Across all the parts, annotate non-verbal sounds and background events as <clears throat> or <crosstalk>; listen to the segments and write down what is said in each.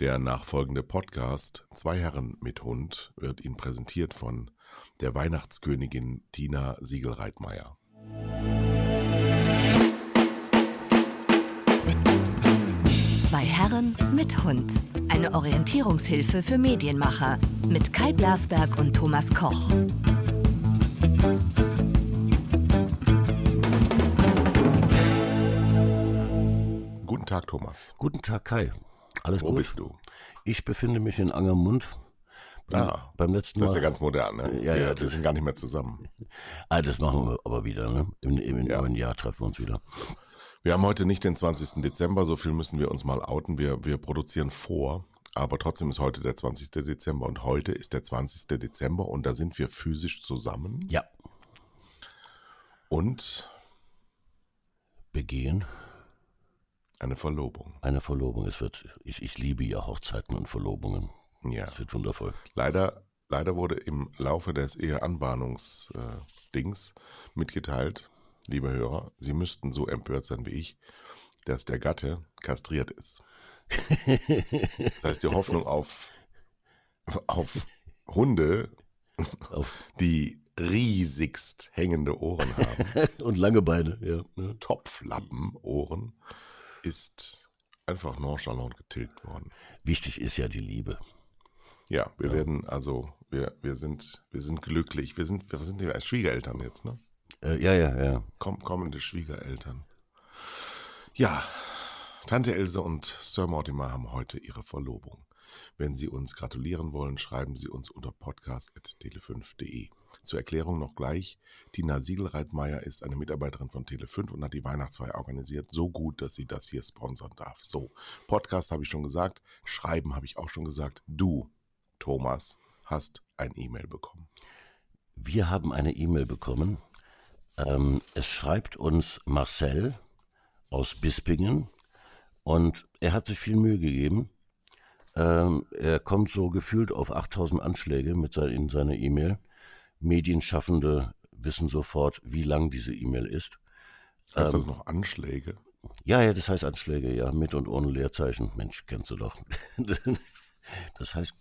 Der nachfolgende Podcast Zwei Herren mit Hund wird Ihnen präsentiert von der Weihnachtskönigin Tina Siegelreitmeier. Zwei Herren mit Hund. Eine Orientierungshilfe für Medienmacher mit Kai Blasberg und Thomas Koch. Guten Tag, Thomas. Guten Tag, Kai. Alles Wo gut? bist du? Ich befinde mich in Angermund. Beim, Ah, beim letzten Das Mal. ist ja ganz modern, ne? Ja, wir, ja, wir sind gar nicht mehr zusammen. <laughs> ah, das machen wir aber wieder, ne? Im, im Ja. neuen Jahr treffen wir uns wieder. Wir haben heute nicht den 20. Dezember, so viel müssen wir uns mal outen. Wir, wir produzieren vor, aber trotzdem ist heute der 20. Dezember und heute ist der 20. Dezember und da sind wir physisch zusammen Ja. und Begehen eine Verlobung. eine Verlobung. Es wird, ich, ich liebe ja Hochzeiten und Verlobungen. Ja. Es wird wundervoll. Leider, leider wurde im Laufe des Eheanbahnungsdings mitgeteilt, liebe Hörer, Sie müssten so empört sein wie ich, dass der Gatte kastriert ist. <laughs> Das heißt, die Hoffnung auf, auf Hunde, Auf, die riesigst hängende Ohren haben, <laughs> und lange Beine, ja. Ne? Topflappenohren, ist einfach nonchalant getilgt worden. Wichtig ist ja die Liebe. Ja, wir werden also, wir, wir sind, wir sind glücklich. Wir sind, wir sind die Schwiegereltern jetzt, ne? Äh, ja, ja, ja. Komm, kommende Schwiegereltern. Ja, Tante Else und Sir Mortimer haben heute ihre Verlobung. Wenn Sie uns gratulieren wollen, schreiben Sie uns unter podcast.tele5.de. Zur Erklärung noch gleich. Tina Siegelreitmeier ist eine Mitarbeiterin von Tele5 und hat die Weihnachtsfeier organisiert. So gut, dass sie das hier sponsern darf. So, Podcast habe ich schon gesagt. Schreiben habe ich auch schon gesagt. Du, Thomas, hast ein E-Mail bekommen. Wir haben eine E-Mail bekommen. Ähm, es schreibt uns Marcel aus Bispingen und er hat sich viel Mühe gegeben. Ähm, er kommt so gefühlt auf 8000 Anschläge mit sein, in seiner E-Mail. Medienschaffende wissen sofort, wie lang diese E-Mail ist. Heißt Ähm, das noch Anschläge? Ja, ja, das heißt Anschläge, ja, mit und ohne Leerzeichen. Mensch, kennst du doch. <laughs> Das heißt,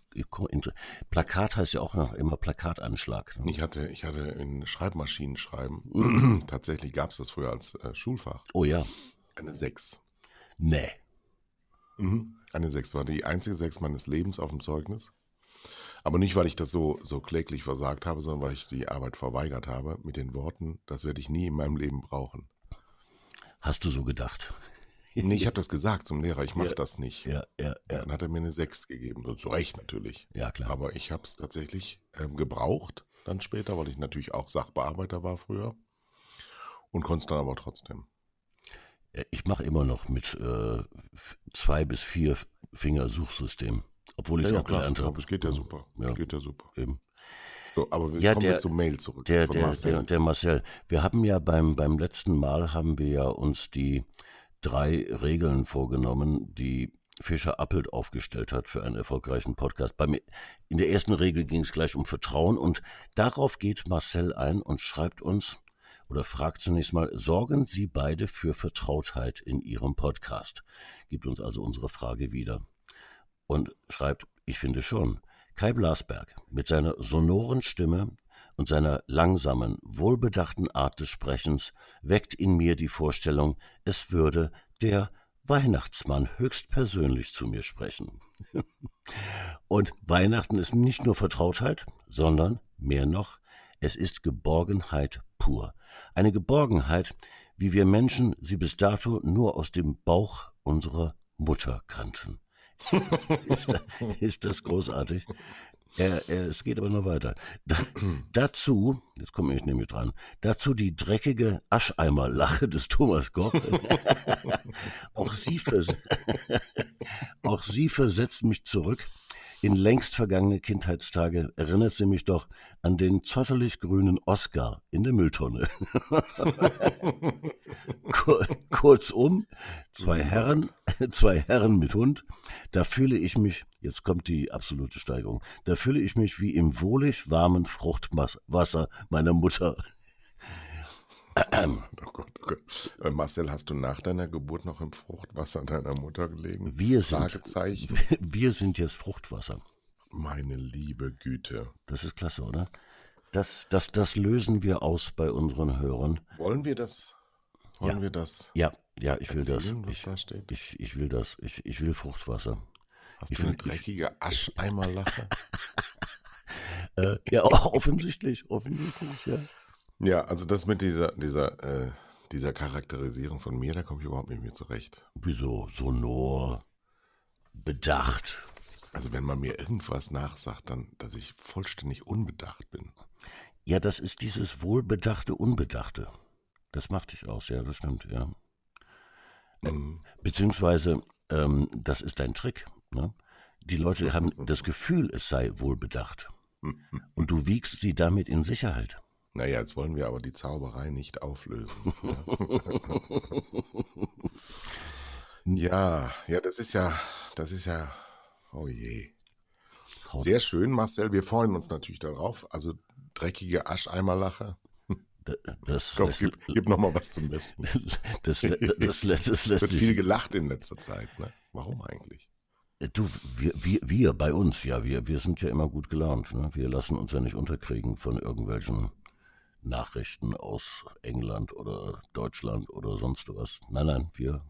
Plakat heißt ja auch noch immer Plakatanschlag. ne? Ich hatte, ich hatte in Schreibmaschinen schreiben. <clears throat> Tatsächlich gab es das früher als äh, Schulfach. Oh ja, Eine 6. nee. Eine 6 war die einzige 6 meines Lebens auf dem Zeugnis. Aber nicht, weil ich das so, so kläglich versagt habe, sondern weil ich die Arbeit verweigert habe mit den Worten, das werde ich nie in meinem Leben brauchen. Hast du so gedacht? Nee, ich habe das gesagt zum Lehrer, ich mache Ja. das nicht. Ja, ja, Ja, dann hat er mir eine 6 gegeben. So, zu Recht natürlich. Ja, klar. Aber ich habe es tatsächlich ähm, gebraucht, dann später, weil ich natürlich auch Sachbearbeiter war früher. Und konnte es dann aber trotzdem. Äh, Ich mache immer noch mit äh, zwei bis vier Finger-Suchsystem. Obwohl ich Ja, auch gelernt aber habe. es geht ja super. Ja. Es geht ja super. Eben. So, aber wir Ja, kommen der- wir zum Mail zurück. Der, der, Marcel. der, der Marcel, wir haben ja beim, beim letzten Mal haben wir ja uns die drei Regeln vorgenommen, die Fischer Appelt aufgestellt hat für einen erfolgreichen Podcast. Bei mir, in der ersten Regel ging es gleich um Vertrauen und darauf geht Marcel ein und schreibt uns oder fragt zunächst mal, sorgen Sie beide für Vertrautheit in Ihrem Podcast? Gibt uns also unsere Frage wieder und schreibt, ich finde schon, Kai Blasberg mit seiner sonoren Stimme und seiner langsamen, wohlbedachten Art des Sprechens weckt in mir die Vorstellung, es würde der Weihnachtsmann höchstpersönlich zu mir sprechen. <laughs> und Weihnachten ist nicht nur Vertrautheit, sondern mehr noch, es ist Geborgenheit pur. Eine Geborgenheit, wie wir Menschen sie bis dato nur aus dem Bauch unserer Mutter kannten. <laughs> ist, das, ist das großartig? Er, er, es geht aber noch weiter. Da, <clears throat> dazu, jetzt komme ich nämlich dran, dazu die dreckige Ascheimerlache des Thomas Goch. <laughs> auch, <laughs> auch sie versetzt mich zurück in längst vergangene Kindheitstage. Erinnert sie mich doch an den zottelig grünen Oscar in der Mülltonne. <laughs> Kur kurzum, zwei Herren, <laughs> zwei Herren mit Hund, da fühle ich mich, jetzt kommt die absolute Steigerung, da fühle ich mich wie im wohlig warmen Fruchtwasser meiner Mutter. Oh Gott, oh Gott. Äh, Marcel, hast du nach deiner Geburt noch im Fruchtwasser deiner Mutter gelegen? Wir sind, <laughs> wir sind jetzt Fruchtwasser. Meine liebe Güte. Das ist klasse, oder? Das, das, das lösen wir aus bei unseren Hörern. Wollen wir das? Wollen Ja. wir das? Ja, ja, ich will das. erzählen, was Ich, da steht? ich, ich will das. Ich, ich will Fruchtwasser. Hast ich du eine will- ich- dreckige Ascheimerlache? <laughs> Äh, ja, <laughs> offensichtlich, offensichtlich, ja. Ja, also das mit dieser, dieser, äh, dieser Charakterisierung von mir, da komme ich überhaupt nicht mehr zurecht. Wieso? Sonor, bedacht. Also wenn man mir irgendwas nachsagt, dann, dass ich vollständig unbedacht bin. Ja, das ist dieses wohlbedachte Unbedachte. Das macht dich aus, ja, das stimmt, ja. Mhm. Beziehungsweise, ähm, das ist dein Trick. Ne? Die Leute haben <laughs> das Gefühl, es sei wohlbedacht. <laughs> Und du wiegst sie damit in Sicherheit. Naja, jetzt wollen wir aber die Zauberei nicht auflösen. <laughs> ja, ja, das ist ja, das ist ja, oh je. Sehr schön, Marcel. Wir freuen uns natürlich darauf. Also dreckige Ascheimerlache. Das, Komm, gib, gib noch mal was zum Besten. <laughs> das, das, das lässt Wird viel gelacht in letzter Zeit. Ne? Warum eigentlich? Du, wir, wir, wir bei uns, ja, wir, wir sind ja immer gut gelaunt. Ne? Wir lassen uns ja nicht unterkriegen von irgendwelchen Nachrichten aus England oder Deutschland oder sonst was. Nein, nein, wir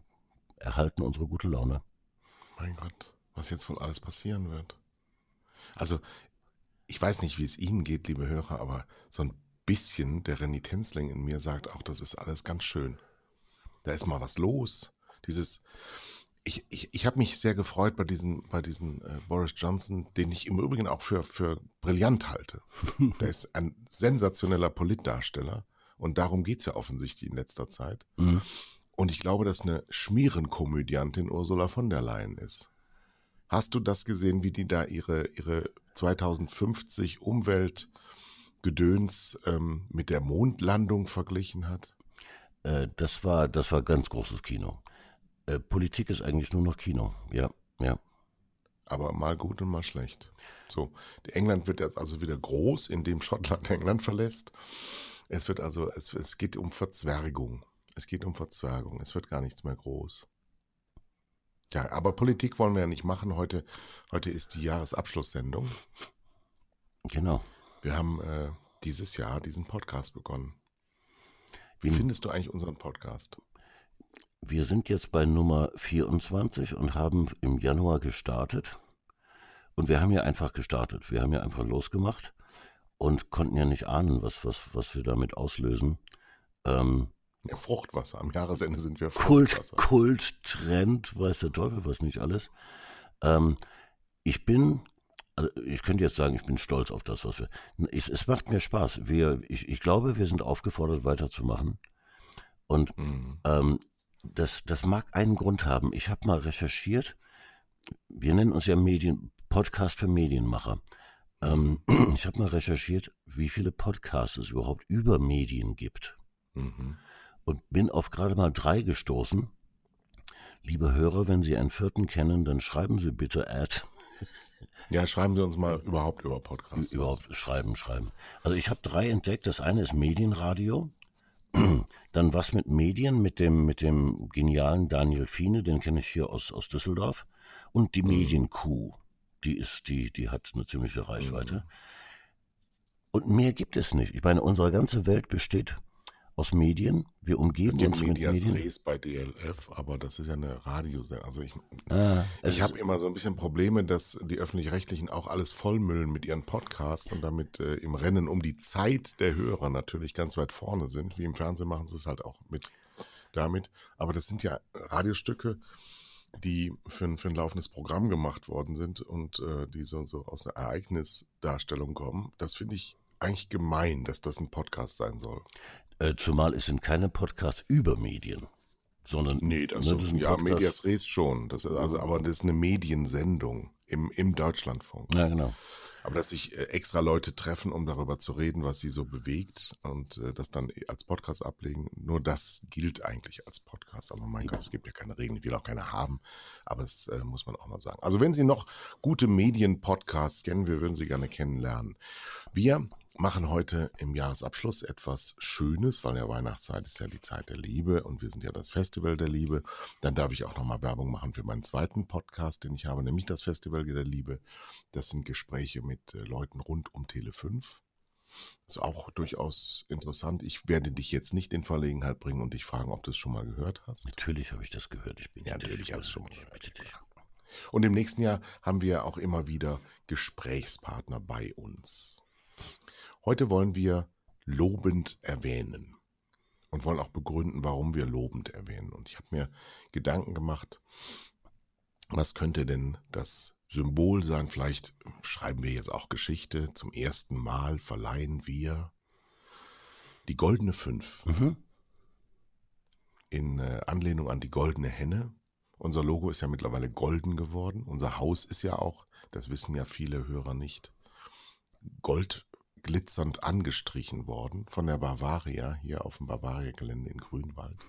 erhalten unsere gute Laune. Mein Gott, was jetzt wohl alles passieren wird. Also, ich weiß nicht, wie es Ihnen geht, liebe Hörer, aber so ein bisschen der Renitenzling in mir sagt auch, das ist alles ganz schön. Da ist mal was los. Dieses, ich, ich, ich habe mich sehr gefreut bei diesen, bei diesen äh, Boris Johnson, den ich im Übrigen auch für, für brillant halte. <laughs> Der ist ein sensationeller Politdarsteller und darum geht's ja offensichtlich in letzter Zeit. Mhm. Und ich glaube, dass eine Schmierenkomödiantin Ursula von der Leyen ist. Hast du das gesehen, wie die da ihre, ihre 2050 Umweltgedöns ähm, mit der Mondlandung verglichen hat? Äh, das, war, das war ganz großes Kino. Äh, Politik ist eigentlich nur noch Kino. Ja, ja. Aber mal gut und mal schlecht. So, England wird jetzt also wieder groß, indem Schottland England verlässt. Es wird also, es, es geht um Verzwergung. Es geht um Verzwergung. Es wird gar nichts mehr groß. Ja, aber Politik wollen wir ja nicht machen. Heute, heute ist die Jahresabschlusssendung. Genau. Wir haben äh, dieses Jahr diesen Podcast begonnen. Wie Hm. findest du eigentlich unseren Podcast? Wir sind jetzt bei Nummer 24 und haben im Januar gestartet. Und wir haben ja einfach gestartet. Wir haben ja einfach losgemacht und konnten ja nicht ahnen, was, was, was wir damit auslösen. Ähm, Ja, Fruchtwasser. Am Jahresende sind wir Kult, Fruchtwasser. Kult, Trend, weiß der Teufel was nicht alles. Ähm, ich bin, also ich könnte jetzt sagen, ich bin stolz auf das, was wir. Ich, es macht mir Spaß. Wir, ich, ich glaube, wir sind aufgefordert, weiterzumachen. Und Mhm. ähm, das, das mag einen Grund haben. Ich habe mal recherchiert. Wir nennen uns ja Medien, Podcast für Medienmacher. Ähm, <clears throat> ich habe mal recherchiert, wie viele Podcasts es überhaupt über Medien gibt Mhm. und bin auf gerade mal drei gestoßen. Liebe Hörer, wenn Sie einen vierten kennen, dann schreiben Sie bitte Ad. Ja, schreiben Sie uns mal <laughs> überhaupt über Podcasts. Überhaupt schreiben, schreiben. Also ich habe drei entdeckt. Das eine ist Medienradio. Dann was mit Medien, mit dem, mit dem genialen Daniel Fiene, den kenne ich hier aus, aus Düsseldorf. Und die Mhm. Medienkuh, die ist, die, die hat eine ziemliche Reichweite. Mhm. Und mehr gibt es nicht. Ich meine, unsere ganze Welt besteht aus Medien. Wir umgeben uns mit Medias Medien. Res bei DLF, aber das ist ja eine Radiosendung. Also ich, Ah, ich habe immer so ein bisschen Probleme, dass die Öffentlich-Rechtlichen auch alles vollmüllen mit ihren Podcasts und damit äh, im Rennen um die Zeit der Hörer natürlich ganz weit vorne sind. Wie im Fernsehen machen sie es halt auch mit damit. Aber das sind ja Radiostücke, die für ein, für ein laufendes Programm gemacht worden sind und äh, die so, so aus einer Ereignisdarstellung kommen. Das finde ich eigentlich gemein, dass das ein Podcast sein soll. Äh, zumal es sind keine Podcasts über Medien, sondern Nee, das, ne, so, sind ja, Medias Res schon. Das ist also, aber das ist eine Mediensendung im, im Deutschlandfunk. Ja, genau. Aber dass sich äh, extra Leute treffen, um darüber zu reden, was sie so bewegt und äh, das dann als Podcast ablegen, nur das gilt eigentlich als Podcast. Aber mein Gott, es gibt ja keine Regeln, ich will auch keine haben, aber das äh, muss man auch mal sagen. Also wenn Sie noch gute Medien-Podcasts kennen, wir würden Sie gerne kennenlernen. Wir machen heute im Jahresabschluss etwas Schönes, weil ja Weihnachtszeit ist ja die Zeit der Liebe und wir sind ja das Festival der Liebe. Dann darf ich auch nochmal Werbung machen für meinen zweiten Podcast, den ich habe, nämlich das Festival der Liebe. Das sind Gespräche mit äh, Leuten rund um Tele 5. Ist auch durchaus interessant. Ich werde dich jetzt nicht in Verlegenheit bringen und dich fragen, ob du es schon mal gehört hast. Natürlich habe ich das gehört. Ich bin ja, natürlich hast du schon mal gehört. Und im nächsten Jahr haben wir auch immer wieder Gesprächspartner bei uns. Heute wollen wir lobend erwähnen und wollen auch begründen, warum wir lobend erwähnen. Und ich habe mir Gedanken gemacht, was könnte denn das Symbol sein? Vielleicht schreiben wir jetzt auch Geschichte. Zum ersten Mal verleihen wir die goldene Fünf. Mhm. In äh, Anlehnung an die goldene Henne. Unser Logo ist ja mittlerweile golden geworden. Unser Haus ist ja auch, das wissen ja viele Hörer nicht, Gold glitzernd angestrichen worden von der Bavaria hier auf dem Bavaria-Gelände in Grünwald.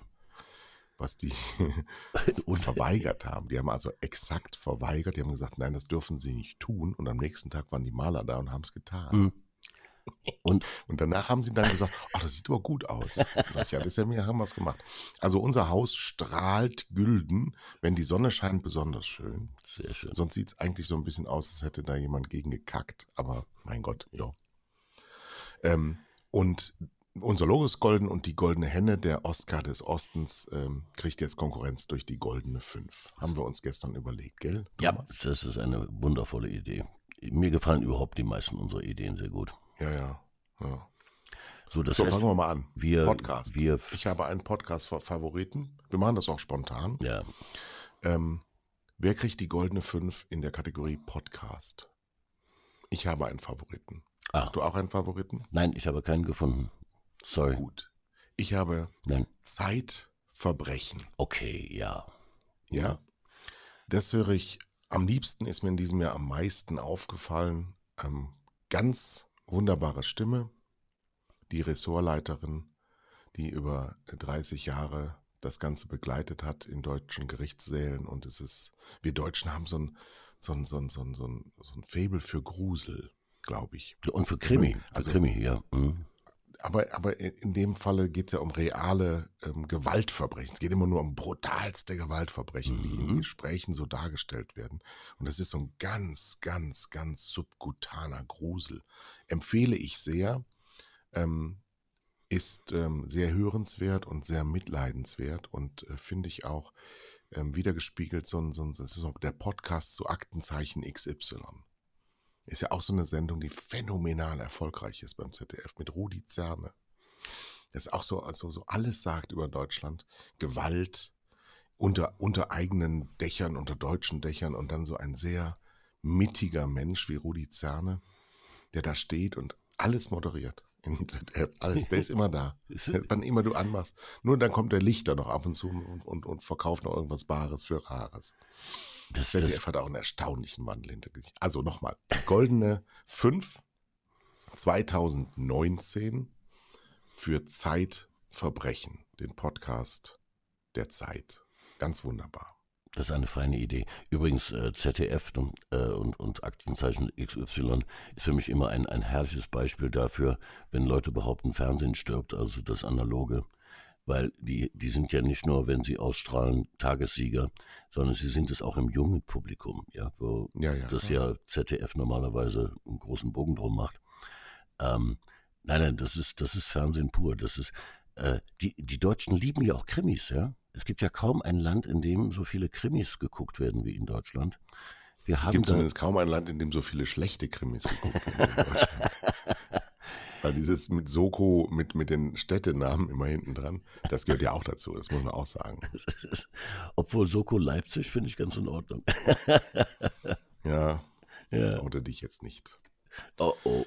Was die <laughs> verweigert haben. Die haben also exakt verweigert. Die haben gesagt, nein, das dürfen sie nicht tun. Und am nächsten Tag waren die Maler da und haben es getan. Mhm. Und, <laughs> und danach haben sie dann gesagt, ach, das sieht aber gut aus. Sag ich, ja, das haben wir was gemacht. Also unser Haus strahlt gülden, wenn die Sonne scheint, besonders schön. Sehr schön. Sonst sieht es eigentlich so ein bisschen aus, als hätte da jemand gegen gekackt. Aber mein Gott, ja. Ähm, und unser Logo ist golden und die goldene Henne, der Oscar des Ostens, ähm, kriegt jetzt Konkurrenz durch die goldene 5. Haben wir uns gestern überlegt, gell? Thomas? Ja, das ist eine wundervolle Idee. Mir gefallen überhaupt die meisten unserer Ideen sehr gut. Ja, ja. ja. So, das so heißt, fangen wir mal an. Wir, Podcast. Wir ich habe einen Podcast-Favoriten. Wir machen das auch spontan. Ja. Ähm, wer kriegt die goldene 5 in der Kategorie Podcast? Ich habe einen Favoriten. Ah. Hast du auch einen Favoriten? Nein, ich habe keinen gefunden. Sorry. Gut. Ich habe Nein. Zeitverbrechen. Okay, ja. Ja. Das höre ich am liebsten, ist mir in diesem Jahr am meisten aufgefallen. Ähm, ganz wunderbare Stimme. Die Ressortleiterin, die über 30 Jahre das Ganze begleitet hat in deutschen Gerichtssälen. Und es ist, wir Deutschen haben so ein, so ein, so ein, so ein, so ein, so ein Faible für Grusel glaube ich. Und für Krimi. Also Krimi, ja. Mhm. Aber, aber in dem Falle geht es ja um reale ähm, Gewaltverbrechen. Es geht immer nur um brutalste Gewaltverbrechen, mhm. die in mhm. Gesprächen so dargestellt werden. Und das ist so ein ganz, ganz, ganz subkutaner Grusel. Empfehle ich sehr. Ähm, ist ähm, sehr hörenswert und sehr mitleidenswert und äh, finde ich auch ähm, wiedergespiegelt, so ein, so ein, das ist auch der Podcast zu Aktenzeichen XY. Ist ja auch so eine Sendung, die phänomenal erfolgreich ist beim ZDF mit Rudi Zerne. Das auch so, also so alles sagt über Deutschland. Gewalt unter, unter eigenen Dächern, unter deutschen Dächern und dann so ein sehr mittiger Mensch wie Rudi Zerne, der da steht und alles moderiert. Alles, der ist immer da. Wann immer du anmachst. Nur dann kommt der Lichter noch ab und zu und, und, und verkauft noch irgendwas Bares für Rares. Das ZDF das hat auch einen erstaunlichen Wandel hinter sich. Also nochmal, goldene 5 2019 für Zeitverbrechen, den Podcast der Zeit. Ganz wunderbar. Das ist eine feine Idee. Übrigens, äh, ZDF äh, und, und Aktenzeichen XY ist für mich immer ein, ein herrliches Beispiel dafür, wenn Leute behaupten, Fernsehen stirbt, also das Analoge weil die, die sind ja nicht nur, wenn sie ausstrahlen, Tagessieger, sondern sie sind es auch im jungen Publikum, ja, wo ja, ja, das ja ZDF normalerweise einen großen Bogen drum macht. Ähm, nein, nein, das ist, das ist Fernsehen pur. Das ist, äh, die, die Deutschen lieben ja auch Krimis, ja. Es gibt ja kaum ein Land, in dem so viele Krimis geguckt werden wie in Deutschland. Wir es gibt zumindest kaum ein Land, in dem so viele schlechte Krimis geguckt werden wie in Deutschland. <laughs> Weil dieses mit Soko, mit, mit den Städtenamen immer hinten dran, das gehört ja auch dazu, das muss man auch sagen. <laughs> Obwohl Soko Leipzig finde ich ganz in Ordnung. <laughs> ja, ja. Oder dich jetzt nicht. Oh oh.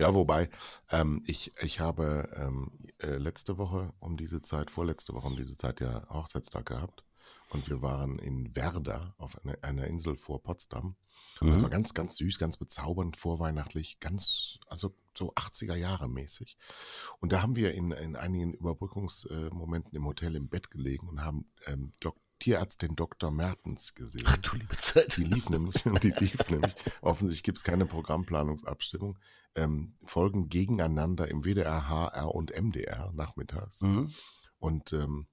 Ja, wobei, ähm, ich, ich habe ähm, äh, letzte Woche um diese Zeit, vorletzte Woche um diese Zeit ja Hochzeitstag gehabt. Und wir waren in Werder auf einer, einer Insel vor Potsdam. Mhm. Das war ganz, ganz süß, ganz bezaubernd, vorweihnachtlich, ganz, also so 80er Jahre mäßig. Und da haben wir in, in einigen Überbrückungsmomenten im Hotel im Bett gelegen und haben ähm, Tierärztin Dr. Mertens gesehen. Ach du liebe Zeit. Die lief nämlich, <laughs> die lief nämlich, offensichtlich gibt es keine Programmplanungsabstimmung, ähm, folgen gegeneinander im WDR, HR und MDR nachmittags. Mhm. Und ähm,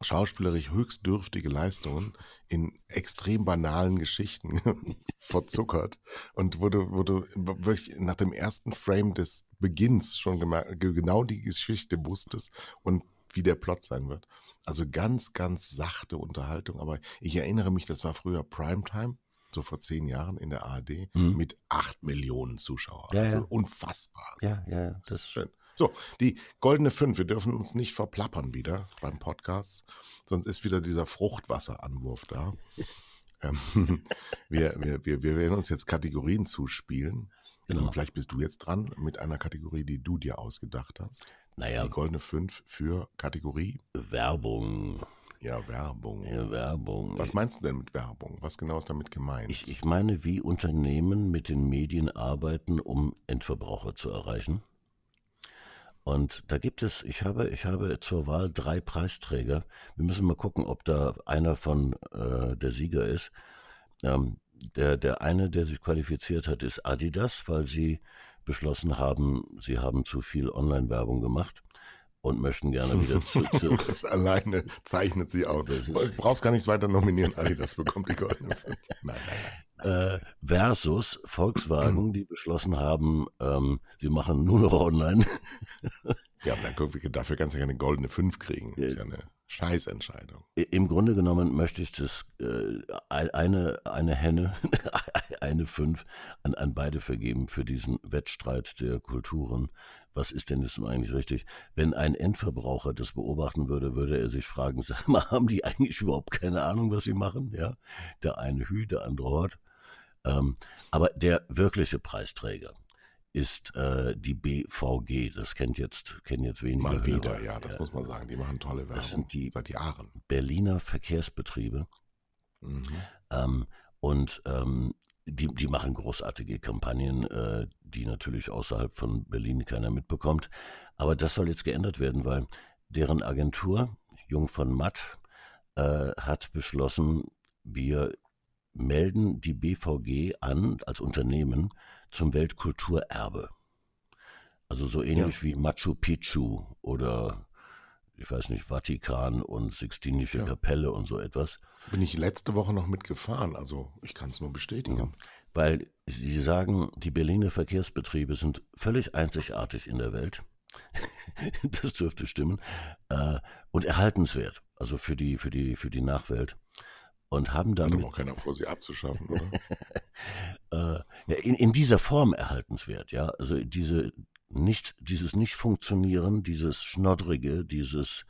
schauspielerisch höchst dürftige Leistungen in extrem banalen Geschichten <laughs> verzuckert und wurde, wurde wirklich nach dem ersten Frame des Beginns schon genau die Geschichte wusstest und wie der Plot sein wird. Also ganz, ganz sachte Unterhaltung, aber ich erinnere mich, das war früher Primetime, so vor zehn Jahren in der ARD, Mhm. mit acht Millionen Zuschauern. Ja, also ja. unfassbar. Ja, ja, ja, Das das- ist schön. So, die goldene Fünf. Wir dürfen uns nicht verplappern wieder beim Podcast, sonst ist wieder dieser Fruchtwasseranwurf da. <laughs> ähm, <laughs> wir, wir, wir, wir werden uns jetzt Kategorien zuspielen. Genau. Und vielleicht bist du jetzt dran mit einer Kategorie, die du dir ausgedacht hast. Naja, Die goldene Fünf für Kategorie, Werbung. ja, Werbung. Ja, Werbung. Was meinst du denn mit Werbung? Was genau ist damit gemeint? Ich, ich meine, wie Unternehmen mit den Medien arbeiten, um Endverbraucher zu erreichen. Und da gibt es, ich habe, ich habe zur Wahl drei Preisträger. Wir müssen mal gucken, ob da einer von äh, der Sieger ist. Ähm, der, der eine, der sich qualifiziert hat, ist Adidas, weil sie beschlossen haben, sie haben zu viel Online-Werbung gemacht und möchten gerne wieder <laughs> zu, zu, <laughs> das alleine zeichnet sie aus. Du brauchst gar nichts weiter nominieren, Adidas bekommt die goldene. <laughs> Nein, nein, nein. äh, versus Volkswagen, die beschlossen haben, ähm, sie machen nur noch online. Ja, aber dafür kannst du ja eine goldene 5 kriegen. Das ist ja eine Scheißentscheidung. Im Grunde genommen möchte ich das äh, ein- eine, eine Henne, <laughs> eine Fünf an, an beide vergeben für diesen Wettstreit der Kulturen. Was ist denn jetzt eigentlich richtig? Wenn ein Endverbraucher das beobachten würde, würde er sich fragen, <laughs> sag mal, haben die eigentlich überhaupt keine Ahnung, was sie machen? Ja, der eine Hü, der andere Hort. Ähm, aber der wirkliche Preisträger ist äh, die BVG. Das kennt jetzt, kennen jetzt wenige. Mal wieder, Hörer. ja, das muss man sagen. Die machen tolle Werbung. Das sind die- seit Jahren. Berliner Verkehrsbetriebe. Mhm. Ähm, und ähm, die, die machen großartige Kampagnen, äh, die natürlich außerhalb von Berlin keiner mitbekommt. Aber das soll jetzt geändert werden, weil deren Agentur, Jung von Matt, äh, hat beschlossen, wir melden die BVG an als Unternehmen zum Weltkulturerbe. Also so ähnlich wie Machu Picchu oder ich weiß nicht, Vatikan und Sixtinische Ja. Kapelle und so etwas. Bin ich letzte Woche noch mitgefahren, also ich kann es nur bestätigen. Weil sie sagen, die Berliner Verkehrsbetriebe sind völlig einzigartig in der Welt. <laughs> das dürfte stimmen. Äh, und erhaltenswert, also für die, für die, für die Nachwelt. Und haben Hat damit aber auch keiner vor, sie abzuschaffen, oder? <laughs> äh, in, in dieser Form erhaltenswert, ja. Also diese nicht, dieses Nicht-Funktionieren, dieses Schnoddrige, dieses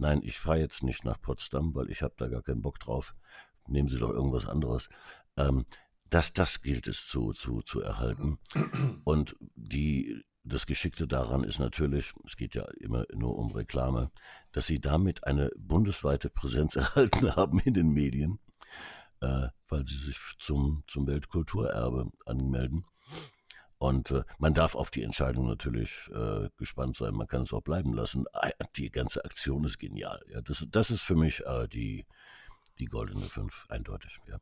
Nein, ich fahre jetzt nicht nach Potsdam, weil ich habe da gar keinen Bock drauf. Nehmen Sie doch irgendwas anderes. Ähm, das, das gilt es zu, zu, zu erhalten. Und die, das Geschickte daran ist natürlich, es geht ja immer nur um Reklame, dass sie damit eine bundesweite Präsenz <laughs> erhalten haben in den Medien, äh, weil sie sich zum, zum Weltkulturerbe anmelden. Und äh, man darf auf die Entscheidung natürlich äh, gespannt sein. Man kann es auch bleiben lassen. Ah, Die ganze Aktion ist genial. Ja, das, das ist für mich äh, die, die goldene Fünf, eindeutig. Ja.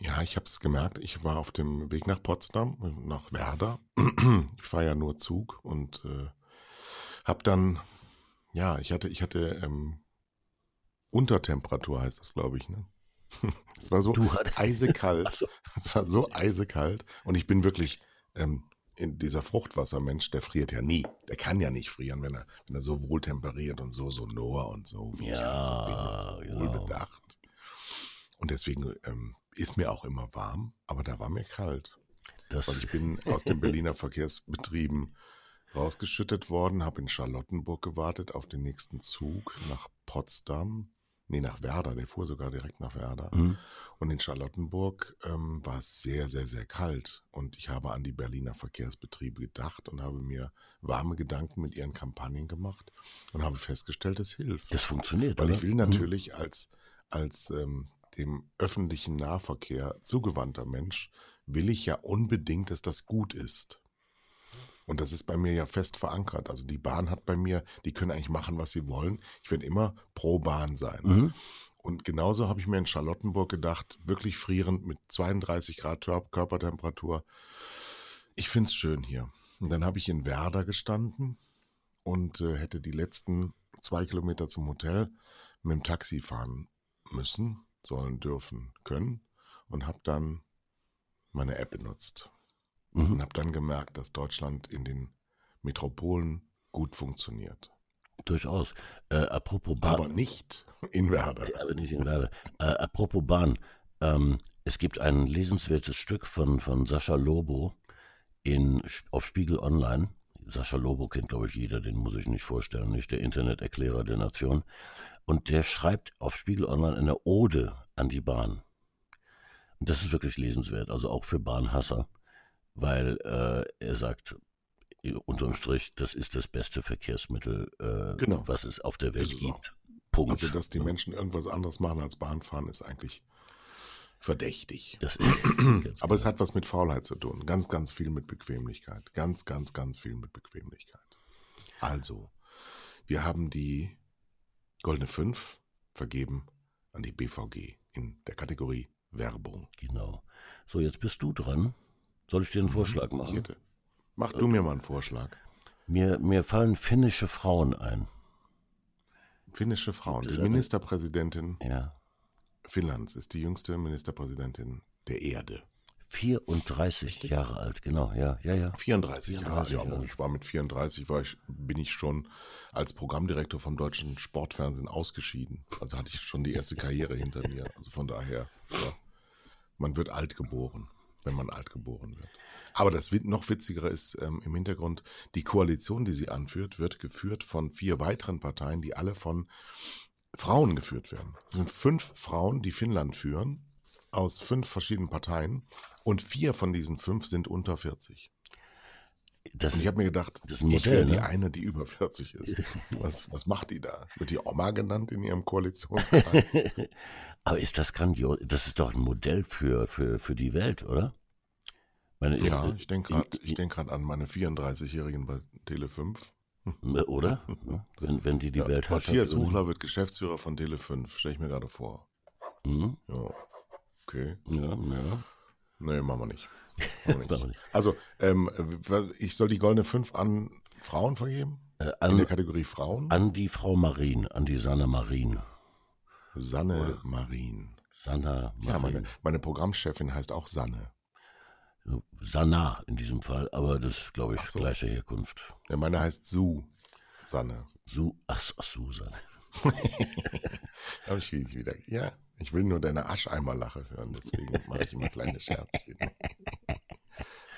Ja, ich habe es gemerkt. Ich war auf dem Weg nach Potsdam, nach Werder. <clears throat> Ich fahre ja nur Zug und äh, habe dann, ja, ich hatte, ich hatte ähm, Untertemperatur, heißt das, glaube ich. Ne? <laughs> Es war so eisekalt. So. <laughs> Es war so eisekalt und ich bin wirklich ähm, in dieser Fruchtwassermensch, der friert ja nie. Der kann ja nicht frieren, wenn er, wenn er so wohltemperiert und so sonor und so wie ich halt so bin und so Ja, genau. wohlbedacht. Und deswegen ähm, ist mir auch immer warm, aber da war mir kalt. Das, Weil ich bin aus den Berliner Verkehrsbetrieben rausgeschüttet worden, habe in Charlottenburg gewartet auf den nächsten Zug nach Potsdam. Nee, nach Werder, der fuhr sogar direkt nach Werder. Mhm. Und in Charlottenburg ähm, war es sehr, sehr, sehr kalt. Und ich habe an die Berliner Verkehrsbetriebe gedacht und habe mir warme Gedanken mit ihren Kampagnen gemacht und habe festgestellt, es hilft. das funktioniert. Weil oder? ich will natürlich als, als ähm, dem öffentlichen Nahverkehr zugewandter Mensch, will ich ja unbedingt, dass das gut ist. Und das ist bei mir ja fest verankert. Also die Bahn hat bei mir, die können eigentlich machen, was sie wollen. Ich werde immer pro Bahn sein. Mhm. Und genauso habe ich mir in Charlottenburg gedacht, wirklich frierend mit 32 Grad Körpertemperatur. Ich finde es schön hier. Und dann habe ich in Werder gestanden und äh, hätte die letzten zwei Kilometer zum Hotel mit dem Taxi fahren müssen, sollen, dürfen, können und habe dann meine App benutzt mhm. und habe dann gemerkt, dass Deutschland in den Metropolen gut funktioniert. Durchaus. Äh, apropos Bahn. Aber nicht in Werder. Aber nicht in Werder. Äh, apropos Bahn. Ähm, es gibt ein lesenswertes Stück von, von Sascha Lobo in, auf Spiegel Online. Sascha Lobo kennt, glaube ich, jeder, den muss ich nicht vorstellen, nicht der Interneterklärer der Nation. Und der schreibt auf Spiegel Online eine Ode an die Bahn. Und das ist wirklich lesenswert, also auch für Bahnhasser, weil äh, er sagt, unterm Strich, das ist das beste Verkehrsmittel, äh, genau. was es auf der Welt gibt. Punkt. Also, dass die Menschen irgendwas anderes machen als Bahnfahren, ist eigentlich verdächtig. <clears throat> Aber es hat was mit Faulheit zu tun. Ganz, ganz viel mit Bequemlichkeit. Ganz, ganz, ganz viel mit Bequemlichkeit. Also, wir haben die Goldene 5 vergeben an die BVG in der Kategorie Werbung. Genau. So, jetzt bist du dran. Soll ich dir einen mhm. Vorschlag machen? Hätte. Mach du mir mal einen Vorschlag. Mir, mir fallen finnische Frauen ein. Finnische Frauen. Die Ministerpräsidentin ja. Finnlands ist die jüngste Ministerpräsidentin der Erde. 34 Richtig? Jahre alt, genau, ja, ja, ja. 34, 34 Jahre, ja, aber ich war mit 34, war ich, bin ich schon als Programmdirektor vom deutschen Sportfernsehen ausgeschieden. Also hatte ich schon die erste Karriere hinter mir. Also von daher, ja, man wird alt geboren, wenn man alt geboren wird. Aber das noch witzigere ist ähm, im Hintergrund, die Koalition, die sie anführt, wird geführt von vier weiteren Parteien, die alle von Frauen geführt werden. Es sind fünf Frauen, die Finnland führen, aus fünf verschiedenen Parteien. Und vier von diesen fünf sind unter 40. Das, und ich habe mir gedacht, Modell, ich wäre die ne? eine, die über 40 ist. <laughs> Was, was macht die da? Wird die Oma genannt in ihrem <laughs> Koalitionskreis? Aber ist das grandios? Das ist doch ein Modell für, für, für die Welt, oder? Meine, ja, ich denke gerade denk an meine 34-Jährigen bei Tele5. Oder? wenn, wenn die die ja, Weltherrschaft... Matthias Huchler wird Geschäftsführer von Tele5, stelle ich mir gerade vor. Mhm. Ja, okay. Ja, ja. Nee, machen wir nicht. Machen wir <laughs> nicht. also, ähm, ich soll die goldene 5 an Frauen vergeben? Äh, an, In der Kategorie Frauen? An die Frau Marin, an die Sanne Marin. Sanne Marin. Sanna Marin. Ja, meine, meine Programmchefin heißt auch Sanne. Sanna in diesem Fall, aber das ist, glaube ich, so. gleiche Herkunft. Ja, meine heißt Su. Sanne. Su, ach, ach Susanne. <laughs> Aber ich wieder. Ja, ich will nur deine Ascheimerlache hören, deswegen mache ich immer kleine Scherzchen. <laughs>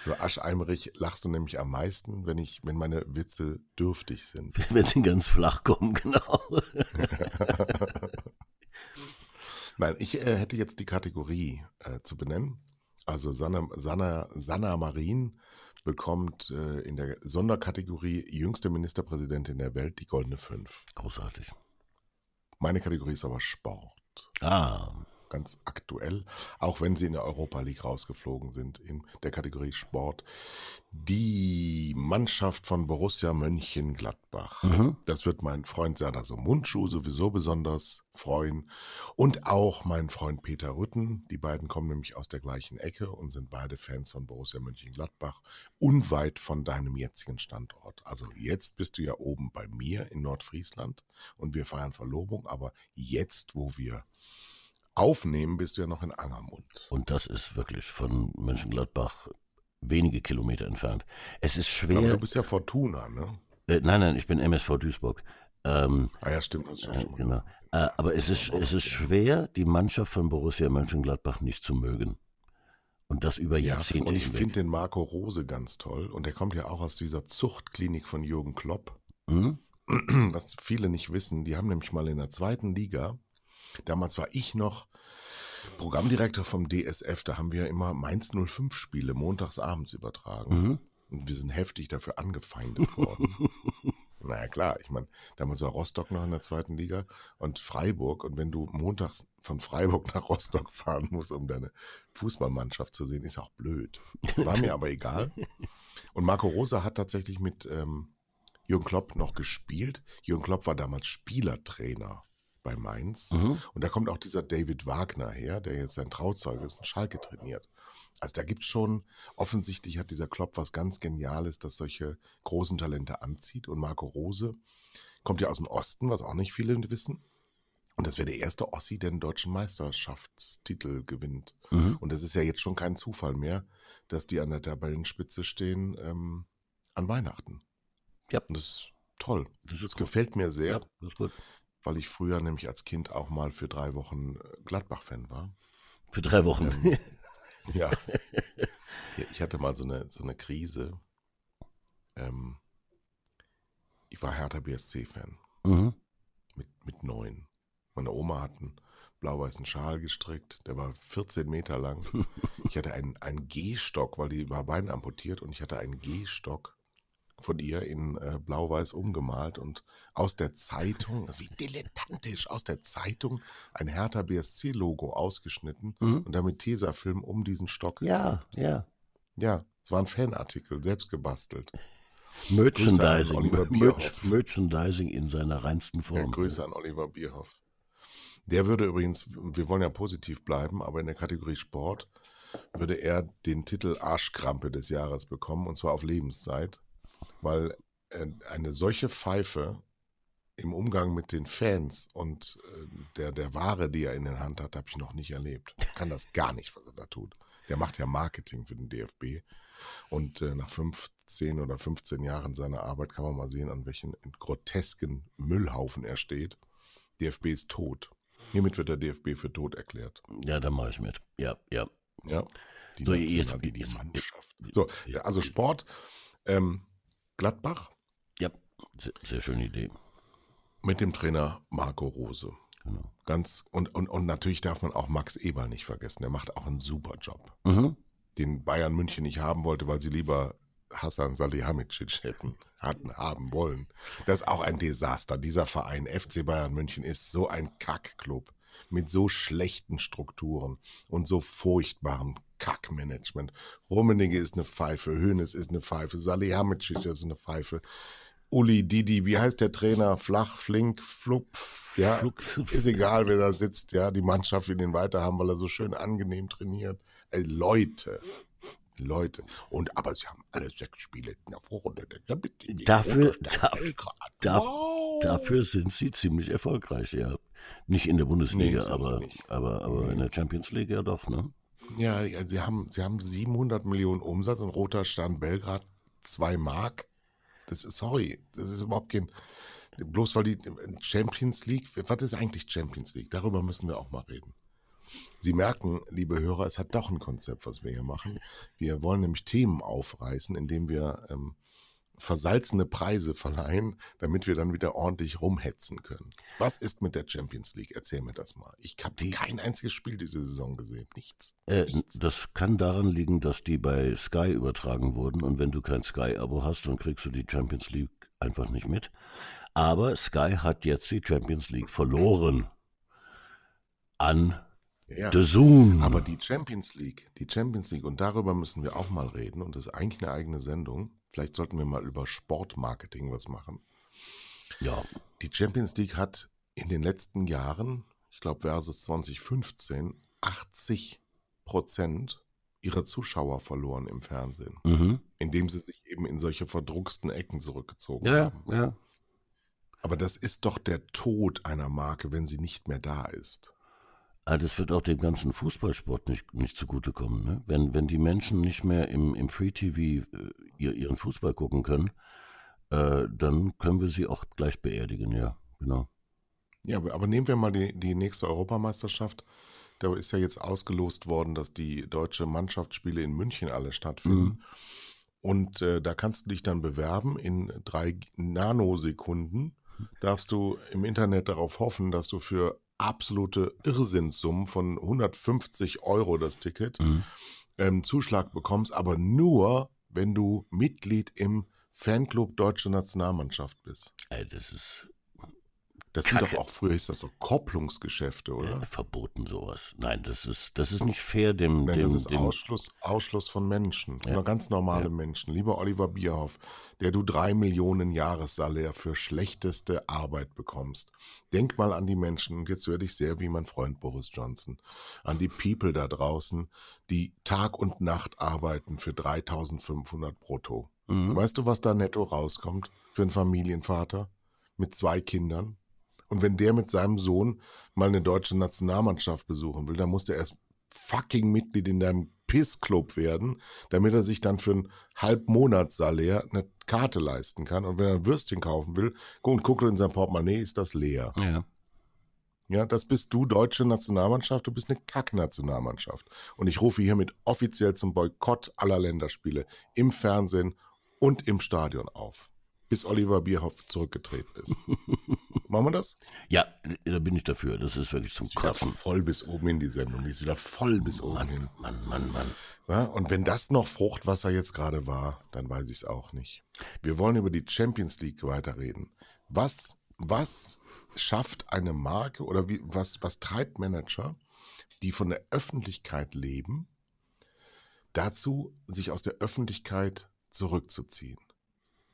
So ascheimerig lachst du nämlich am meisten, wenn ich, wenn meine Witze dürftig sind. <laughs> Wenn sie ganz flach kommen, genau. Nein, ich äh, hätte jetzt die Kategorie äh, zu benennen. Also Sanna, Sanna, Sanna Marin bekommt äh, in der Sonderkategorie jüngste Ministerpräsidentin der Welt die goldene Fünf. Großartig. Meine Kategorie ist aber Sport. Ah ganz aktuell, auch wenn sie in der Europa League rausgeflogen sind in der Kategorie Sport. Die Mannschaft von Borussia Mönchengladbach. Mhm. Das wird mein Freund Serdar Mundschuh sowieso besonders freuen. Und auch mein Freund Peter Rütten. Die beiden kommen nämlich aus der gleichen Ecke und sind beide Fans von Borussia Mönchengladbach. Unweit von deinem jetzigen Standort. Also jetzt bist du ja oben bei mir in Nordfriesland und wir feiern Verlobung. Aber jetzt, wo wir aufnehmen, bist du ja noch in Angermund. Und das ist wirklich von Mönchengladbach wenige Kilometer entfernt. Es ist schwer. Aber du bist ja Fortuna, ne? Äh, nein, nein, ich bin MSV Duisburg. Ähm, ah ja, stimmt, das ist äh, schon genau. Äh, aber es ist, es ist schwer, die Mannschaft von Borussia Mönchengladbach nicht zu mögen. Und das über ja, Jahrzehnte. Und ich finde den Marco Rose ganz toll. Und der kommt ja auch aus dieser Zuchtklinik von Jürgen Klopp. Mhm. Was viele nicht wissen, die haben nämlich mal in der zweiten Liga Damals war ich noch Programmdirektor vom DSF, da haben wir immer Mainz 05 Spiele montags abends übertragen. Mhm. Und wir sind heftig dafür angefeindet worden. <laughs> naja, klar, ich meine, damals war Rostock noch in der zweiten Liga und Freiburg. Und wenn du montags von Freiburg nach Rostock fahren musst, um deine Fußballmannschaft zu sehen, ist auch blöd. War mir aber egal. Und Marco Rosa hat tatsächlich mit ähm, Jürgen Klopp noch gespielt. Jürgen Klopp war damals Spielertrainer bei Mainz. Mhm. Und da kommt auch dieser David Wagner her, der jetzt sein Trauzeuge ist und Schalke trainiert. Also da gibt es schon, offensichtlich hat dieser Klopp was ganz Geniales, das solche großen Talente anzieht. Und Marco Rose kommt ja aus dem Osten, was auch nicht viele wissen. Und das wäre der erste Ossi, der einen deutschen Meisterschaftstitel gewinnt. Mhm. Und das ist ja jetzt schon kein Zufall mehr, dass die an der Tabellenspitze stehen ähm, an Weihnachten. Ja. Und das ist toll. Das, das gefällt mir sehr. Ja, das ist gut weil ich früher nämlich als Kind auch mal für drei Wochen äh, Gladbach-Fan war. Für drei Wochen? Ähm, ja. Ich hatte mal so eine, so eine Krise. Ähm, ich war Hertha BSC-Fan. Mhm. Mit, mit neun. Meine Oma hat einen blau-weißen Schal gestrickt, der war 14 Meter lang. <laughs> Ich hatte einen, einen Gehstock, weil die war Bein amputiert und ich hatte einen Gehstock von ihr in äh, blau-weiß umgemalt und aus der Zeitung, wie dilettantisch, aus der Zeitung ein Hertha BSC-Logo ausgeschnitten mhm. und damit Tesafilm um diesen Stock. Ja, ja. Ja, es war ein Fanartikel, selbst gebastelt. Merchandising, Merchandising in seiner reinsten Form. Ja, Grüße an Oliver Bierhoff. Der würde übrigens, wir wollen ja positiv bleiben, aber in der Kategorie Sport würde er den Titel Arschkrampe des Jahres bekommen, und zwar auf Lebenszeit weil äh, eine solche Pfeife im Umgang mit den Fans und äh, der, der Ware, die er in der Hand hat, habe ich noch nicht erlebt. Ich kann das gar nicht, was er da tut. Der macht ja Marketing für den DFB. Und äh, nach 15 oder 15 Jahren seiner Arbeit kann man mal sehen, an welchen grotesken Müllhaufen er steht. DFB ist tot. Hiermit wird der DFB für tot erklärt. Ja, da mache ich mit. Ja, ja. Ja. Die, so, National, die, die Mannschaft. So, also Sport. Ähm, Gladbach. Ja, sehr, sehr schöne Idee. Mit dem Trainer Marco Rose. Genau. Ganz, und, und, und natürlich darf man auch Max Eber nicht vergessen. Der macht auch einen super Job. Mhm. Den Bayern München nicht haben wollte, weil sie lieber Hassan Salihamidzic hätten, hatten haben wollen. Das ist auch ein Desaster. Dieser Verein FC Bayern München ist so ein Kackclub mit so schlechten Strukturen und so furchtbarem Kackmanagement. Rummenigge ist eine Pfeife, Hönes ist eine Pfeife, Salihamidzic ist eine Pfeife. Uli, Didi, wie heißt der Trainer? Flach, Flink, Flupp. Ja, ist egal, wer da sitzt. Ja, die Mannschaft will ihn weiter haben, weil er so schön angenehm trainiert. Ey, Leute, Leute. Und aber sie haben alle sechs Spiele in der Vorrunde. Dafür, darf, wow. dafür sind sie ziemlich erfolgreich, ja. Nicht in der Bundesliga, nee, aber, aber, aber in der Champions League ja doch, ne? Ja, sie haben, sie haben 700 Millionen Umsatz und Roter Stern Belgrad 2 Mark. Das ist, sorry, das ist überhaupt kein, bloß weil die Champions League, was ist eigentlich Champions League? Darüber müssen wir auch mal reden. Sie merken, liebe Hörer, es hat doch ein Konzept, was wir hier machen. Wir wollen nämlich Themen aufreißen, indem wir ähm, versalzene Preise verleihen, damit wir dann wieder ordentlich rumhetzen können. Was ist mit der Champions League? Erzähl mir das mal. Ich habe kein einziges Spiel diese Saison gesehen. Nichts. Äh, Nichts. Das kann daran liegen, dass die bei Sky übertragen wurden und wenn du kein Sky-Abo hast, dann kriegst du die Champions League einfach nicht mit. Aber Sky hat jetzt die Champions League verloren an ja, The Zoom. Aber die Champions League, die Champions League, und darüber müssen wir auch mal reden, und das ist eigentlich eine eigene Sendung. Vielleicht sollten wir mal über Sportmarketing was machen. Ja. Die Champions League hat in den letzten Jahren, ich glaube versus 2015, 80 Prozent ihrer Zuschauer verloren im Fernsehen, mhm. indem sie sich eben in solche verdrucksten Ecken zurückgezogen ja, haben. Ja. Aber das ist doch der Tod einer Marke, wenn sie nicht mehr da ist. Ah, das wird auch dem ganzen Fußballsport nicht, nicht zugutekommen. Ne? Wenn, wenn die Menschen nicht mehr im, im Free-TV äh, ihren Fußball gucken können, äh, dann können wir sie auch gleich beerdigen, ja, genau. Ja, aber nehmen wir mal die, die nächste Europameisterschaft. Da ist ja jetzt ausgelost worden, dass die deutsche Mannschaftsspiele in München alle stattfinden. Mhm. Und äh, da kannst du dich dann bewerben in drei Nanosekunden. Darfst du im Internet darauf hoffen, dass du für absolute Irrsinnssummen von 150 Euro das Ticket mhm. ähm, Zuschlag bekommst, aber nur, wenn du Mitglied im Fanclub Deutsche Nationalmannschaft bist. Ey, das ist Das sind doch auch, früher ist das so Kopplungsgeschäfte, oder? Äh, verboten sowas. Nein, das ist, das ist nicht fair dem. Nein, dem, das ist dem, Ausschluss, Ausschluss von Menschen. Ja. Nur ganz normale Ja. Menschen. Lieber Oliver Bierhoff, der du drei Millionen Jahressalär für schlechteste Arbeit bekommst. Denk mal an die Menschen, und jetzt werde ich sehr wie mein Freund Boris Johnson, an die People da draußen, die Tag und Nacht arbeiten für 3500 brutto. Mhm. Weißt du, was da netto rauskommt für einen Familienvater mit zwei Kindern? Und wenn der mit seinem Sohn mal eine deutsche Nationalmannschaft besuchen will, dann muss der erst fucking Mitglied in deinem Pissclub werden, damit er sich dann für einen Halbmonatssalär eine Karte leisten kann. Und wenn er ein Würstchen kaufen will und guckt in sein Portemonnaie, ist das leer. Ja. Ja, das bist du, deutsche Nationalmannschaft, du bist eine Kack-Nationalmannschaft. Und ich rufe hiermit offiziell zum Boykott aller Länderspiele im Fernsehen und im Stadion auf, bis Oliver Bierhoff zurückgetreten ist. <laughs> Machen wir das? ja, da bin ich dafür. Das ist wirklich zum Ist Kotzen. voll bis oben hin, die Sendung. Die ist wieder voll bis oben hin. Mann, Mann, Mann. Ja, und wenn das noch Fruchtwasser jetzt gerade war, dann weiß ich es auch nicht. Wir wollen über die Champions League weiterreden. Was, was schafft eine Marke oder wie, was, was treibt Manager, die von der Öffentlichkeit leben, dazu, sich aus der Öffentlichkeit zurückzuziehen?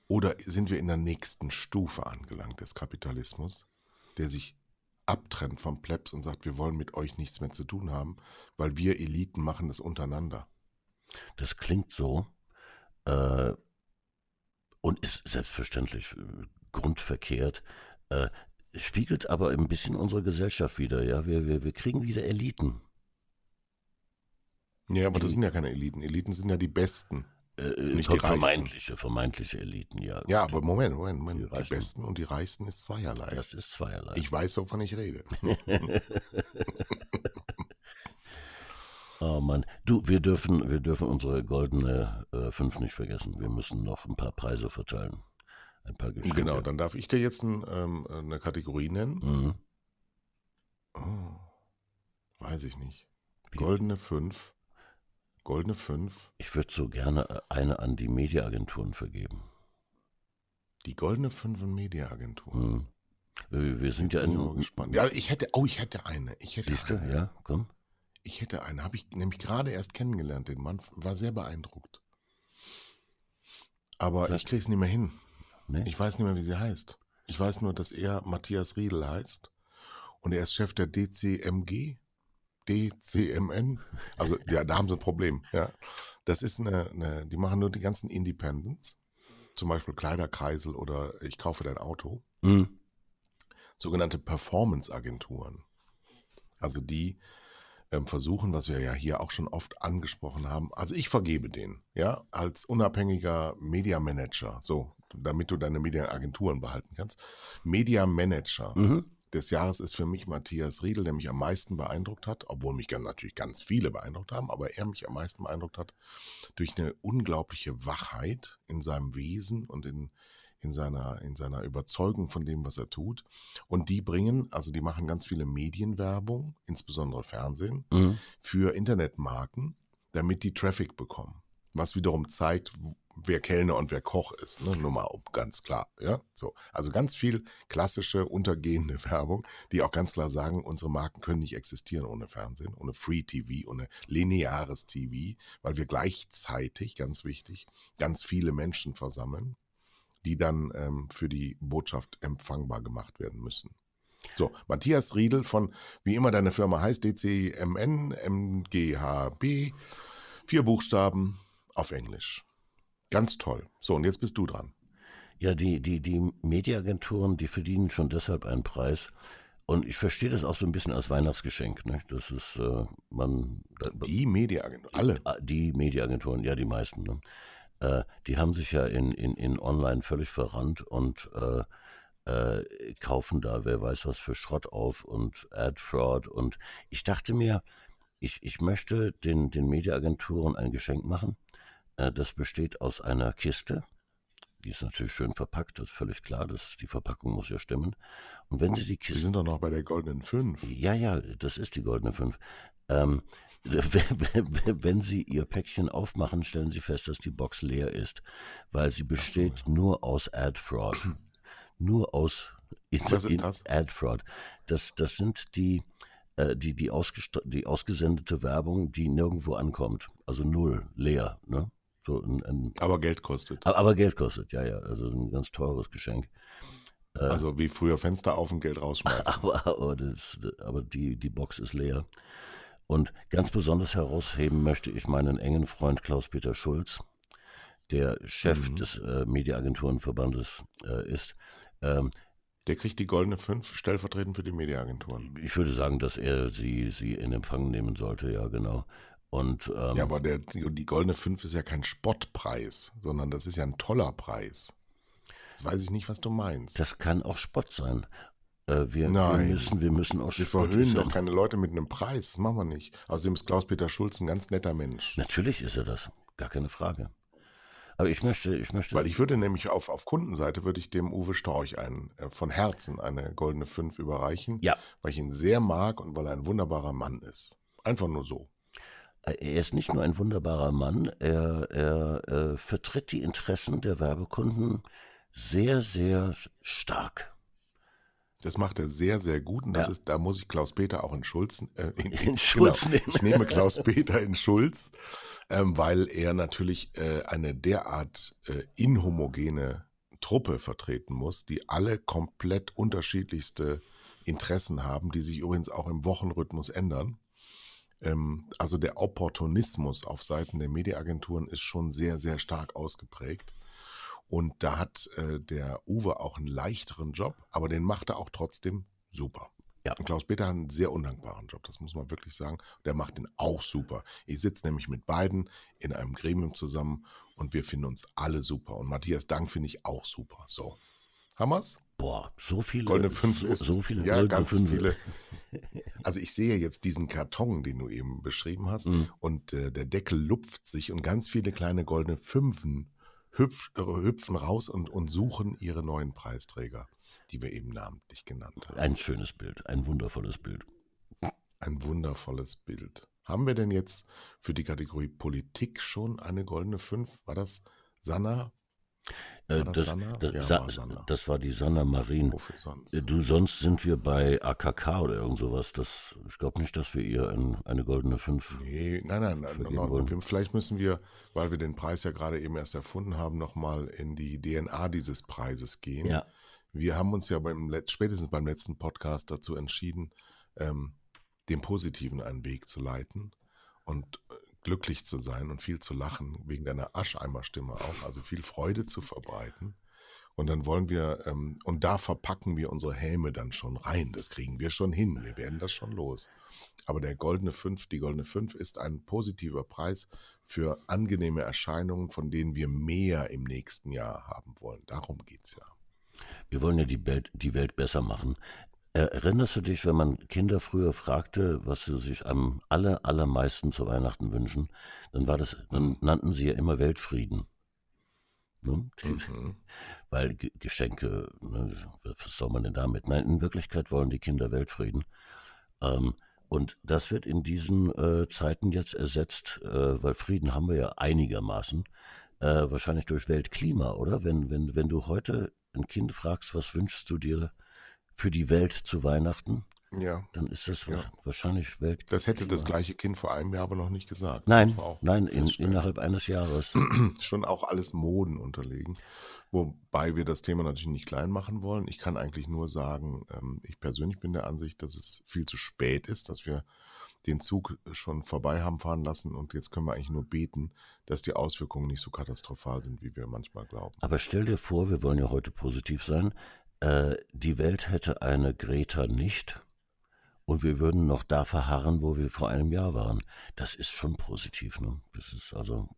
Oder sind wir in der nächsten Stufe angelangt des Kapitalismus, der sich abtrennt vom Plebs und sagt, wir wollen mit euch nichts mehr zu tun haben, weil wir Eliten machen das untereinander. Das klingt so äh, und ist selbstverständlich äh, grundverkehrt, äh, spiegelt aber ein bisschen unsere Gesellschaft wieder. Ja, wir, wir, wir kriegen wieder Eliten. Ja, aber das sind ja keine Eliten. Eliten sind ja die Besten. Äh, Nicht die vermeintliche, vermeintliche Eliten, ja. Ja, aber Moment, Moment, Moment. Die Die, Reichen. Besten und die Reichsten ist zweierlei. Das ist zweierlei. Ich weiß, wovon ich rede. <laughs> oh Mann. Du, wir dürfen, wir dürfen unsere goldene äh, Fünf nicht vergessen. Wir müssen noch ein paar Preise verteilen. Ein paar Geschenke. Genau, dann darf ich dir jetzt ein, ähm, eine Kategorie nennen. Mhm. Oh, weiß ich nicht. Wie? Goldene Fünf. Goldene Fünf. Ich würde so gerne äh, eine an die Mediaagenturen vergeben. Die Goldene Fünf und Mediaagentur. Mhm. Wir, wir sind ja in. gespannt. Ja, ich hätte, oh, ich hätte eine. Ich hätte Siehst du, eine. ja, komm. Ich hätte eine. Habe ich nämlich gerade erst kennengelernt, den Mann. War sehr beeindruckt. Aber ich kriege es nicht mehr hin. Nee? Ich weiß nicht mehr, wie sie heißt. Ich weiß nur, dass er Matthias Riedel heißt. Und er ist Chef der DCMG. DCMN. Also, ja, da haben sie ein Problem. Ja. Das ist eine, eine, die machen nur die ganzen Independents. Zum Beispiel Kleiderkreisel oder ich kaufe dein Auto. Mhm. Sogenannte Performance-Agenturen. Also die ähm, versuchen, was wir ja hier auch schon oft angesprochen haben. Also ich vergebe den, ja, als unabhängiger Media Manager, so, damit du deine Medienagenturen behalten kannst. Media Manager Mhm. Des Jahres ist für mich Matthias Riedel, der mich am meisten beeindruckt hat, obwohl mich ganz, natürlich ganz viele beeindruckt haben, aber er mich am meisten beeindruckt hat durch eine unglaubliche Wachheit in seinem Wesen und in, in, seiner, in seiner Überzeugung von dem, was er tut. Und die bringen, also die machen ganz viele Medienwerbung, insbesondere Fernsehen, Mhm. für Internetmarken, damit die Traffic bekommen. Was wiederum zeigt, wer Kellner und wer Koch ist. Ne? Nur mal um, ganz klar. Ja? So. Also ganz viel klassische, untergehende <laughs> Werbung, die auch ganz klar sagen, unsere Marken können nicht existieren ohne Fernsehen, ohne Free TV, ohne lineares TV, weil wir gleichzeitig, ganz wichtig, ganz viele Menschen versammeln, die dann ähm, für die Botschaft empfangbar gemacht werden müssen. So, Matthias Riedel von, wie immer deine Firma heißt, DCMN, MGHB, vier Buchstaben auf Englisch. Ganz toll. So, und jetzt bist du dran. Ja, die, die, die Mediaagenturen, die verdienen schon deshalb einen Preis. Und ich verstehe das auch so ein bisschen als Weihnachtsgeschenk. Ne? Das ist, äh, man. Die Mediaagentur, alle. Ah, Die Mediaagenturen, ja, die meisten. Ne? Äh, die haben sich ja in, in, in Online völlig verrannt und äh, äh, kaufen da, wer weiß was für Schrott auf und Ad-Fraud. Und ich dachte mir, ich, ich möchte den, den Mediaagenturen ein Geschenk machen. Äh, das besteht aus einer Kiste. Die ist natürlich schön verpackt, das ist völlig klar. Das, die Verpackung muss ja stimmen. Und wenn Sie die Wir Kiste sind doch noch bei der goldenen Fünf. ja, ja, das ist die goldene 5. Ähm, <laughs> wenn Sie Ihr Päckchen aufmachen, stellen Sie fest, dass die Box leer ist, weil sie besteht nur aus Ad-Fraud. <clears throat> Nur aus Was ist das? Ad Fraud. Das, das sind die, äh, die, die, die ausgesendete Werbung, die nirgendwo ankommt. Also null, leer. Ne? So ein, ein, aber Geld kostet. Aber, aber, Geld kostet, ja, ja. Also ein ganz teures Geschenk. Äh, also wie früher Fenster auf und Geld rausschmeißen. <laughs> Aber, aber, das, aber die, die Box ist leer. Und ganz besonders herausheben möchte ich meinen engen Freund Klaus-Peter Schulz, der Chef mhm. des äh, Mediaagenturenverbandes äh, ist. Ähm, der kriegt die goldene 5 stellvertretend für die Mediaagenturen. Ich würde sagen, dass er sie, sie in Empfang nehmen sollte, ja, genau. Und, ähm, ja, aber der, die, goldene 5 ist ja kein Spottpreis, sondern das ist ja ein toller Preis. Jetzt weiß ich nicht, was du meinst. Das kann auch Spott sein. Äh, wir, Nein. wir, müssen, wir müssen auch Wir verhöhnen doch keine Leute mit einem Preis. Das machen wir nicht. Außerdem ist Klaus-Peter Schulz ein ganz netter Mensch. Natürlich ist er das. Gar keine Frage. Aber ich möchte, ich möchte. Weil ich würde nämlich auf, auf Kundenseite würde ich dem Uwe Storch einen, äh, von Herzen eine goldene 5 überreichen. Ja. Weil ich ihn sehr mag und weil er ein wunderbarer Mann ist. Einfach nur so. Äh, er ist nicht nur ein wunderbarer Mann, er, er äh, vertritt die Interessen der Werbekunden sehr, sehr stark. Das macht er sehr, sehr gut. Und das ja. ist, da muss ich Klaus-Peter auch in Schulz, äh, in, in Schulz genau, nehmen. Ich nehme <laughs> Klaus-Peter in Schulz, ähm, weil er natürlich äh, eine derart äh, inhomogene Truppe vertreten muss, die alle komplett unterschiedlichste Interessen haben, die sich übrigens auch im Wochenrhythmus ändern. Ähm, also der Opportunismus auf Seiten der Mediaagenturen ist schon sehr, sehr stark ausgeprägt. Und da hat äh, der Uwe auch einen leichteren Job, aber den macht er auch trotzdem super. Ja. Und Klaus Peter hat einen sehr undankbaren Job, das muss man wirklich sagen. Der macht den auch super. Ich sitze nämlich mit beiden in einem Gremium zusammen und wir finden uns alle super. Und Matthias Dank finde ich auch super. So. Haben wir's? Boah, so viele. Goldene Fünf so, ist. So viele ja, ganz Fünfe. viele. Also ich sehe jetzt diesen Karton, den du eben beschrieben hast, mhm. und äh, der Deckel lupft sich und ganz viele kleine goldene Fünfen hüpf, äh, hüpfen raus und, und suchen ihre neuen Preisträger, die wir eben namentlich genannt haben. Ein schönes Bild, ein wundervolles Bild. Ein wundervolles Bild. Haben wir denn jetzt für die Kategorie Politik schon eine goldene Fünf? War das Sanna? Äh, war das, das? Das, ja, Sa war das war die Sanna Marin. Sonst? Äh, du, sonst sind wir bei AKK oder irgend sowas. Das, ich glaube nicht, dass wir ihr ein, eine goldene 5. Nee, nein, nein, nein. No, no, vielleicht müssen wir, weil wir den Preis ja gerade eben erst erfunden haben, nochmal in die DNA dieses Preises gehen. Ja. Wir haben uns ja beim, spätestens beim letzten Podcast dazu entschieden, ähm, dem Positiven einen Weg zu leiten. Und glücklich zu sein und viel zu lachen, wegen deiner Ascheimerstimme auch, also viel Freude zu verbreiten. Und dann wollen wir, ähm, und da verpacken wir unsere Häme dann schon rein. Das kriegen wir schon hin. Wir werden das schon los. Aber der goldene Fünf, die goldene Fünf ist ein positiver Preis für angenehme Erscheinungen, von denen wir mehr im nächsten Jahr haben wollen. Darum geht es ja. Wir wollen ja die Welt, die Welt besser machen. Erinnerst du dich, wenn man Kinder früher fragte, was sie sich am aller, allermeisten zu Weihnachten wünschen, dann war das, dann nannten sie ja immer Weltfrieden. Ne? Mhm. <laughs> Weil G Geschenke, ne, was soll man denn damit? Nein, in Wirklichkeit wollen die Kinder Weltfrieden. Ähm, und das wird in diesen äh, Zeiten jetzt ersetzt, äh, weil Frieden haben wir ja einigermaßen, äh, wahrscheinlich durch Weltklima, oder? Wenn, wenn, wenn du heute ein Kind fragst, was wünschst du dir für die Welt zu Weihnachten, ja. dann ist das ja. wahrscheinlich Welt. Das hätte das gleiche Kind vor einem Jahr aber noch nicht gesagt. Nein, nein, in, innerhalb eines Jahres. <clears throat> Schon auch alles Moden unterlegen. Wobei wir das Thema natürlich nicht klein machen wollen. Ich kann eigentlich nur sagen, ähm, ich persönlich bin der Ansicht, dass es viel zu spät ist, dass wir den Zug schon vorbei haben fahren lassen und jetzt können wir eigentlich nur beten, dass die Auswirkungen nicht so katastrophal sind, wie wir manchmal glauben. Aber stell dir vor, wir wollen ja heute positiv sein, äh, die Welt hätte eine Greta nicht und wir würden noch da verharren, wo wir vor einem Jahr waren. Das ist schon positiv. Ne? Das ist also.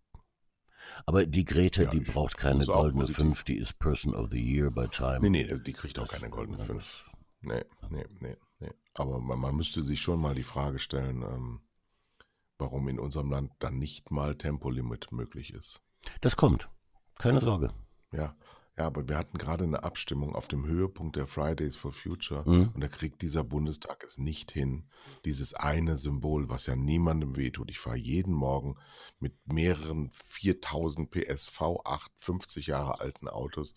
Aber die Greta, ja, die braucht keine goldene 5, die ist Person of the Year bei Time. Nee, nee, die kriegt auch keine goldene 5. Nee, nee, nee, nee. Aber man, man, müsste sich schon mal die Frage stellen, ähm, warum in unserem Land dann nicht mal Tempolimit möglich ist. Das kommt. Keine Sorge. Ja, ja, aber wir hatten gerade eine Abstimmung auf dem Höhepunkt der Fridays for Future mhm. und da kriegt dieser Bundestag es nicht hin, dieses eine Symbol, was ja niemandem wehtut. Ich fahre jeden Morgen mit mehreren 4000 PS V8 50 Jahre alten Autos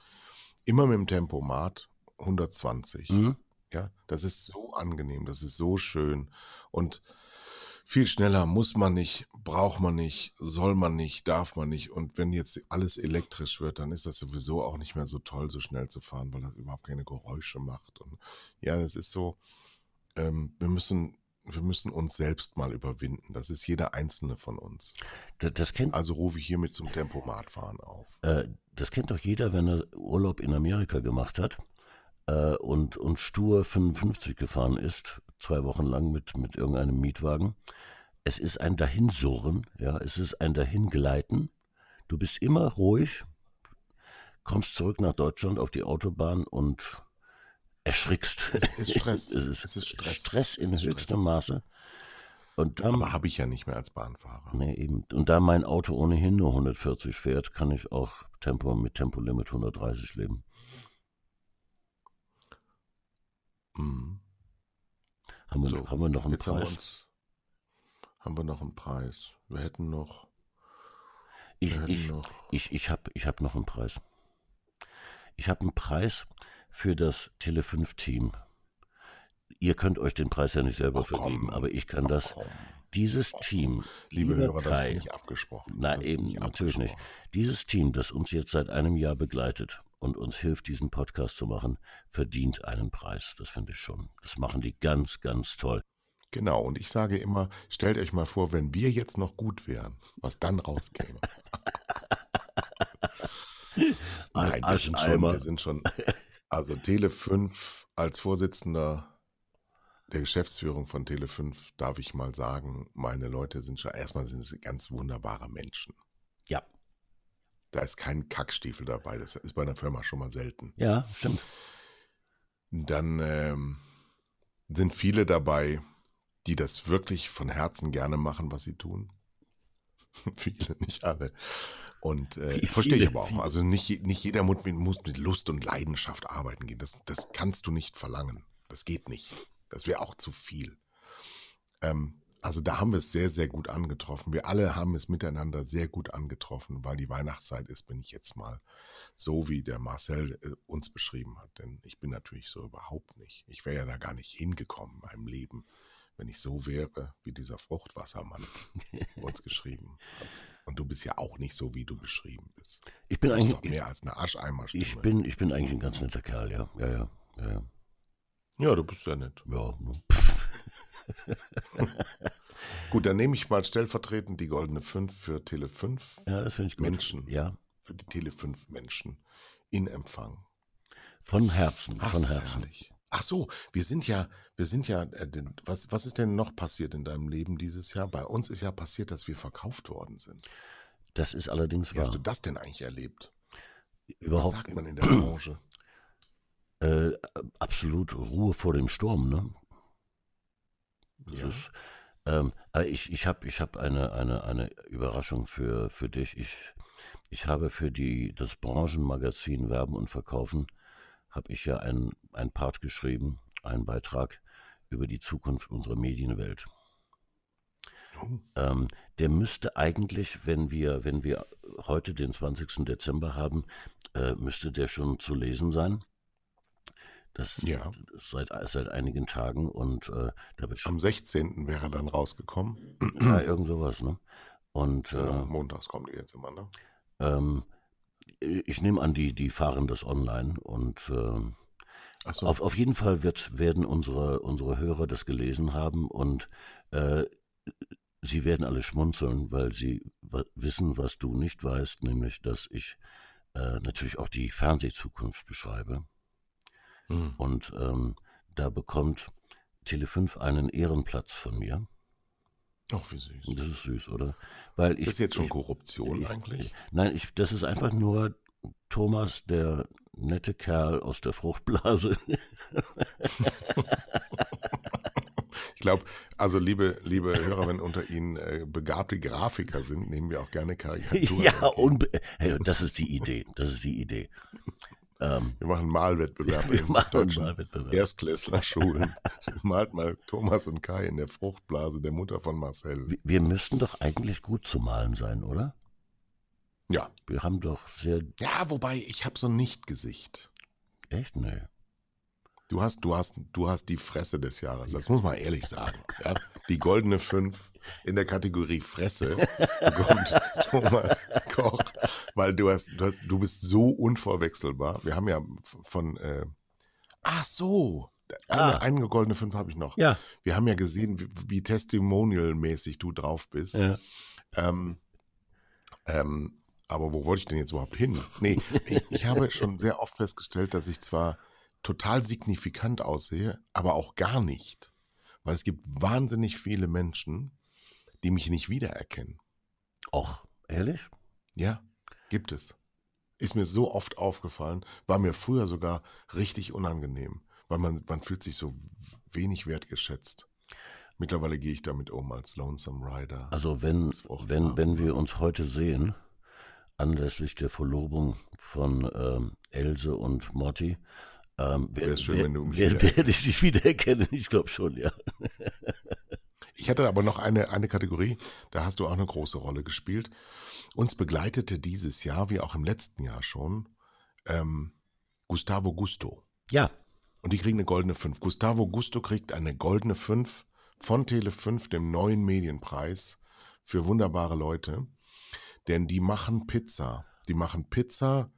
immer mit dem Tempomat 120. Mhm. Ja, das ist so angenehm, das ist so schön. Und viel schneller muss man nicht, braucht man nicht, soll man nicht, darf man nicht. Und wenn jetzt alles elektrisch wird, dann ist das sowieso auch nicht mehr so toll, so schnell zu fahren, weil das überhaupt keine Geräusche macht. Und ja, das ist so, ähm, wir müssen, wir müssen uns selbst mal überwinden. Das ist jeder einzelne von uns. Das, das kennt, Also rufe ich hiermit zum Tempomatfahren auf. äh, das kennt doch jeder, wenn er Urlaub in Amerika gemacht hat äh, und, und stur 55 gefahren ist, zwei Wochen lang mit, mit irgendeinem Mietwagen. Es ist ein Dahinsurren, ja, es ist ein Dahingleiten. Du bist immer ruhig, kommst zurück nach Deutschland auf die Autobahn und erschrickst. Es ist Stress. <laughs> es ist, Es ist Stress. Stress in ist höchstem Stress. Maße. Und da, Aber habe ich ja nicht mehr als Bahnfahrer. nee, eben. und da mein Auto ohnehin nur 140 fährt, kann ich auch Tempo mit Tempolimit 130 leben. Mhm. Haben wir, So, haben wir noch einen Jetzt haben wir, Preis? uns, haben wir noch einen Preis. Wir hätten noch. Ich, hätten ich, noch. ich, ich habe ich hab noch einen Preis. Ich habe einen Preis für das Tele5-Team. Ihr könnt euch den Preis ja nicht selber Ach, komm. vergeben, aber ich kann Ach, das. komm. Dieses Team, Liebe Hörer, das Kai, ist nicht abgesprochen. Das ist eben, natürlich nicht. Dieses Team, das uns jetzt seit einem Jahr begleitet und uns hilft, diesen Podcast zu machen, verdient einen Preis. Das finde ich schon. Das machen die ganz, ganz toll. Genau, und ich sage immer, stellt euch mal vor, wenn wir jetzt noch gut wären, was dann rauskäme. <laughs> Nein, wir sind, schon, wir sind schon, also Tele5 als Vorsitzender der Geschäftsführung von Tele5 darf ich mal sagen, meine Leute sind schon, erstmal sind es ganz wunderbare Menschen. Ja, Da ist kein Kackstiefel dabei, das ist bei einer Firma schon mal selten. ja, stimmt. Dann ähm, sind viele dabei, die das wirklich von Herzen gerne machen, was sie tun. <laughs> viele, nicht alle. Und äh, verstehe ich aber auch. viele. Also nicht, nicht jeder muss mit, muss mit Lust und Leidenschaft arbeiten gehen. Das, das kannst du nicht verlangen. Das geht nicht. Das wäre auch zu viel. Ähm, also da haben wir es sehr, sehr gut angetroffen. Wir alle haben es miteinander sehr gut angetroffen, weil die Weihnachtszeit ist, bin ich jetzt mal so, wie der Marcel äh, uns beschrieben hat. Denn ich bin natürlich so überhaupt nicht. Ich wäre ja da gar nicht hingekommen in meinem Leben, wenn ich so wäre, wie dieser Fruchtwassermann <laughs> uns geschrieben hat. Und du bist ja auch nicht so, wie du beschrieben bist. Ich bin Du bist eigentlich, doch mehr als eine Ascheimerstimme. ich bin, ich bin eigentlich ein ganz netter Kerl, ja. Ja, ja, ja, ja. ja, du bist ja nett. ja ne. <laughs> <laughs> Gut, dann nehme ich mal stellvertretend die goldene 5 für Tele 5. ja das ich gut. Menschen. Ja, Für die Tele 5 Menschen in Empfang. von Herzen, Ach, von Herzen. herrlich. Ach so, wir sind ja, wir sind ja, äh, was, was ist denn noch passiert in deinem Leben dieses Jahr? Bei uns ist ja passiert, dass wir verkauft worden sind. Das ist allerdings Wie hast wahr. du das denn eigentlich erlebt? Was Überhaupt sagt man in der Branche? äh, absolut Ruhe vor dem Sturm, ne? Ja. ist, ähm, ich, ich habe ich hab eine, eine, eine Überraschung für, für dich. Ich, ich habe für die, das Branchenmagazin Werben und Verkaufen, habe ich ja ein, ein Part geschrieben, einen Beitrag über die Zukunft unserer Medienwelt. Oh, Ähm, der müsste eigentlich, wenn wir, wenn wir heute den 20. Dezember haben, äh, müsste der schon zu lesen sein. Das Ja. ist seit, seit einigen Tagen und äh, da wird Am 16. wäre dann rausgekommen. <clears throat> ja, irgend sowas, ne? Und Genau, äh, montags kommt die jetzt immer, ne? ähm, ich nehme an, die, die fahren das online und ähm, Achso, Auf, auf jeden Fall wird, werden unsere, unsere Hörer das gelesen haben und äh, sie werden alle schmunzeln, weil sie wissen, was du nicht weißt, nämlich, dass ich äh, natürlich auch die Fernsehzukunft beschreibe. Hm. Und ähm, da bekommt Tele5 einen Ehrenplatz von mir. Ach, wie süß. Das ist süß, oder? Weil Ist das jetzt schon ich, Korruption ich- eigentlich? Nein, ich, das ist einfach nur Thomas, der nette Kerl aus der Fruchtblase. Ich glaube, also liebe, liebe Hörer, wenn unter Ihnen äh, begabte Grafiker sind, nehmen wir auch gerne Karikaturen. ja, hey, das ist die Idee. Das ist die Idee. Ähm, Wir machen Malwettbewerbe wir in machen deutschen mal Wettbewerb. Erstklässlerschulen. <laughs> Malt mal Thomas und Kai in der Fruchtblase der Mutter von Marcel. Wir- Wir müssten doch eigentlich gut zu malen sein, oder? Ja. Wir haben doch sehr. Ja, wobei, ich habe so ein Nicht-Gesicht. Echt? Nee. Du hast, du hast, du hast die Fresse des Jahres. Das muss man ehrlich sagen. Ja? Die goldene Fünf in der Kategorie Fresse <laughs> bekommt Thomas Koch, weil du hast, du hast, du bist so unverwechselbar. Wir haben ja von, äh, ach so, eine, Ah. eine goldene Fünf habe ich noch. Ja. Wir haben ja gesehen, wie, wie testimonial-mäßig du drauf bist. ja. Ähm, ähm, aber wo wollte ich denn jetzt überhaupt hin? Nee, ich, ich habe schon sehr oft festgestellt, dass ich zwar total signifikant aussehe, aber auch gar nicht. Weil es gibt wahnsinnig viele Menschen, die mich nicht wiedererkennen. Och, ehrlich? Ja, gibt es. Ist mir so oft aufgefallen, war mir früher sogar richtig unangenehm, weil man, man fühlt sich so wenig wertgeschätzt. Mittlerweile gehe ich damit um als Lonesome Rider. Also wenn, wenn, wenn wir uns heute sehen, anlässlich der Verlobung von ähm, Else und Morty, ähm, Wär's schön, wer- wenn du wer- werde ich dich wiedererkennen? Ich glaube schon, ja. Ich hatte aber noch eine, eine Kategorie, da hast du auch eine große Rolle gespielt. Uns begleitete dieses Jahr, wie auch im letzten Jahr schon, ähm, Gustavo Gusto. Ja, Und die kriegen eine goldene 5. Gustavo Gusto kriegt eine goldene 5 von Tele5, dem neuen Medienpreis für wunderbare Leute. Denn die machen Pizza. Die machen Pizza,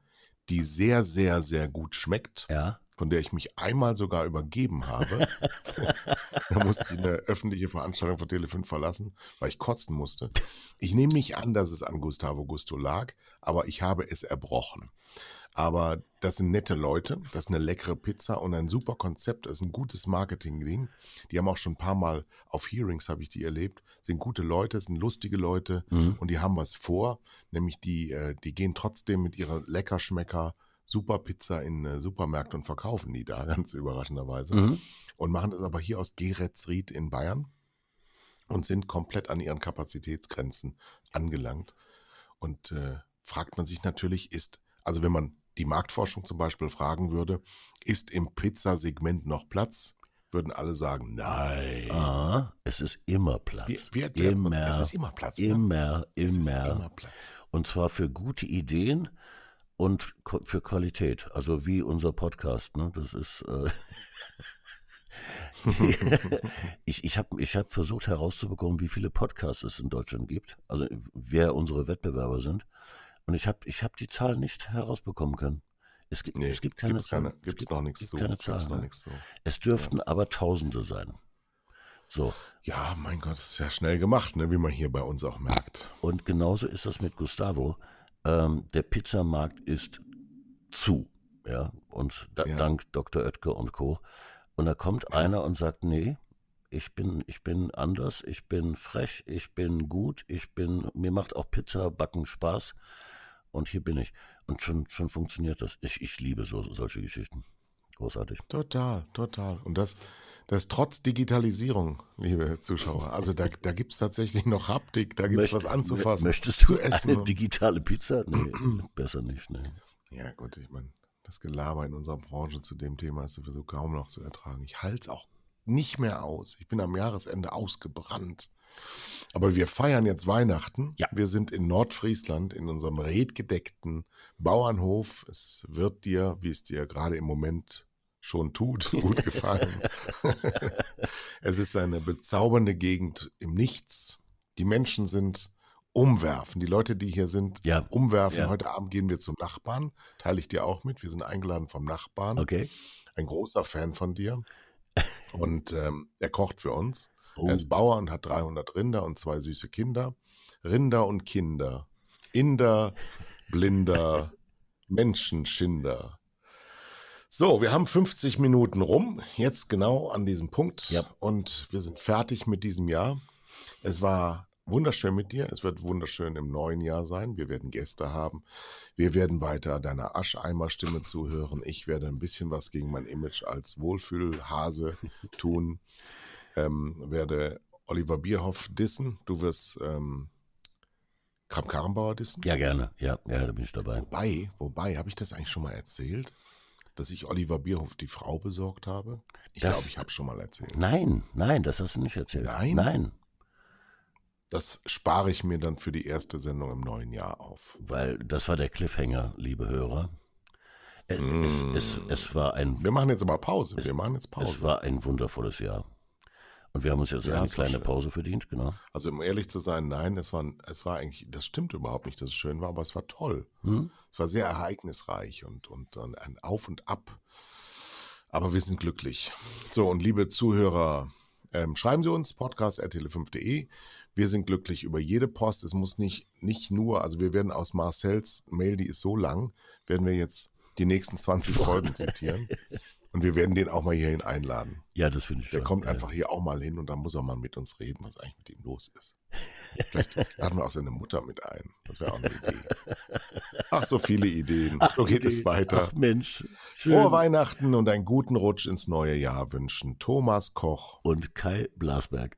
die sehr, sehr, sehr gut schmeckt ja. Von der ich mich einmal sogar übergeben habe. <laughs> da musste ich eine öffentliche Veranstaltung von Tele5 verlassen, weil ich kotzen musste. Ich nehme nicht an, dass es an Gustavo Gusto lag, aber ich habe es erbrochen. Aber das sind nette Leute, das ist eine leckere Pizza und ein super Konzept, das ist ein gutes Marketing-Ding. Die haben auch schon ein paar Mal auf Hearings, habe ich die erlebt, sind gute Leute, sind lustige Leute Mhm. und die haben was vor, nämlich die, äh, die gehen trotzdem mit ihrer Leckerschmecker Super Pizza in äh, Supermärkte und verkaufen die da, <laughs> ganz überraschenderweise. Mhm. Und machen das aber hier aus Geretsried in Bayern und sind komplett an ihren Kapazitätsgrenzen angelangt. Und äh, fragt man sich natürlich, ist, also wenn man die Marktforschung zum Beispiel fragen würde, ist im Pizzasegment noch Platz? Würden alle sagen, nein. Ah, es ist immer Platz. Erklärt man? immer, Es ist immer Platz. Ne? immer, Es ist immer. immer Platz. Und zwar für gute Ideen und für Qualität. Also wie unser Podcast. Ne? Das ist. Äh <laughs> ich ich habe ich hab versucht herauszubekommen, wie viele Podcasts es in Deutschland gibt. Also wer unsere Wettbewerber sind. Und ich habe ich hab die Zahl nicht herausbekommen können. Es gibt, Nee, es gibt keine gibt's Zahl. keine, Es gibt's gibt- noch nichts gibt so. keine Zahl, ne? nichts so. Es dürften aber Tausende sein. So. Ja, mein Gott, ist ja schnell gemacht, ne, wie man hier bei uns auch merkt. Und genauso ist das mit Gustavo. Ähm, der Pizzamarkt ist zu, ja, und da, Ja. dank Dr. Oetker und Co. Und da kommt einer und sagt, nee, ich bin, ich bin anders, ich bin frech, ich bin gut, ich bin, mir macht auch Pizza backen Spaß und hier bin ich. Und schon, schon funktioniert das. Ich, ich liebe so, solche Geschichten. Großartig. Total, total. Und das, das trotz Digitalisierung, liebe Zuschauer. Also da, da gibt es tatsächlich noch Haptik, da gibt es was anzufassen, Möchtest zu du essen. eine digitale Pizza? Nee, <clears throat> besser nicht. Nee. Ja, gut, ich meine, das Gelaber in unserer Branche zu dem Thema ist sowieso kaum noch zu ertragen. Ich halte es auch nicht mehr aus. Ich bin am Jahresende ausgebrannt. Aber wir feiern jetzt Weihnachten. Ja. Wir sind in Nordfriesland in unserem redgedeckten Bauernhof. Es wird dir, wie es dir gerade im Moment schon tut, <laughs> gut gefallen. <laughs> es ist eine bezaubernde Gegend im Nichts. Die Menschen sind umwerfen. Die Leute, die hier sind, Ja. umwerfen. Ja. Heute Abend gehen wir zum Nachbarn. Teile ich dir auch mit. Wir sind eingeladen vom Nachbarn. Okay. Ein großer Fan von dir. Und ähm, er kocht für uns. Oh. Er ist Bauer und hat 300 Rinder und zwei süße Kinder. Rinder und Kinder. Inder, Blinder, <laughs> Menschenschinder. So, wir haben 50 Minuten rum, jetzt genau an diesem Punkt. Ja. Und wir sind fertig mit diesem Jahr. Es war wunderschön mit dir. Es wird wunderschön im neuen Jahr sein. Wir werden Gäste haben. Wir werden weiter deiner Ascheimer-Stimme zuhören. Ich werde ein bisschen was gegen mein Image als Wohlfühlhase <laughs> tun. Ähm, werde Oliver Bierhoff dissen. Du wirst ähm, Kram Karrenbauer dissen. Ja, gerne. Ja, ja, da bin ich dabei. Wobei, wobei, habe ich das eigentlich schon mal erzählt? Dass ich Oliver Bierhoff die Frau besorgt habe? Ich glaube, ich habe schon mal erzählt. Nein, nein, das hast du nicht erzählt. Nein? Nein, Das spare ich mir dann für die erste Sendung im neuen Jahr auf. weil das war der Cliffhanger, liebe Hörer. Äh, Es, es, es, war ein, Wir machen jetzt aber Pause. Wir machen jetzt Pause. es war ein wundervolles Jahr. Und wir haben uns jetzt Ja, eine es kleine. Pause verdient, genau. Also um ehrlich zu sein, nein, es war, es war eigentlich, das stimmt überhaupt nicht, dass es schön war, aber es war toll. Hm? Es war sehr ereignisreich und, und, und ein Auf und Ab. Aber wir sind glücklich. So, und liebe Zuhörer, ähm, schreiben Sie uns podcast.tele5.de. Wir sind glücklich über jede Post. Es muss nicht, nicht nur, also wir werden aus Marcells Mail, die ist so lang, werden wir jetzt die nächsten 20 Folgen zitieren. Und wir werden den auch mal hierhin einladen. Ja, das finde ich Der schon. kommt ja. einfach hier auch mal hin und dann muss er mal mit uns reden, was eigentlich mit ihm los ist. Vielleicht laden wir auch seine Mutter mit ein. Das wäre auch eine Idee. Ach, so viele Ideen. so geht es Idee. weiter. Ach Mensch. Schön. Frohe Weihnachten und einen guten Rutsch ins neue Jahr wünschen Thomas Koch. Und Kai Blasberg.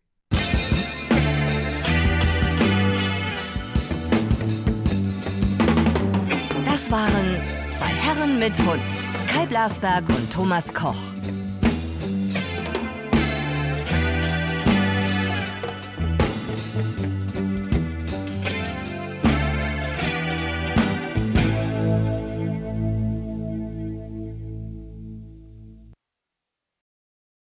Das waren zwei Herren mit Hund. Kai Blasberg und Thomas Koch.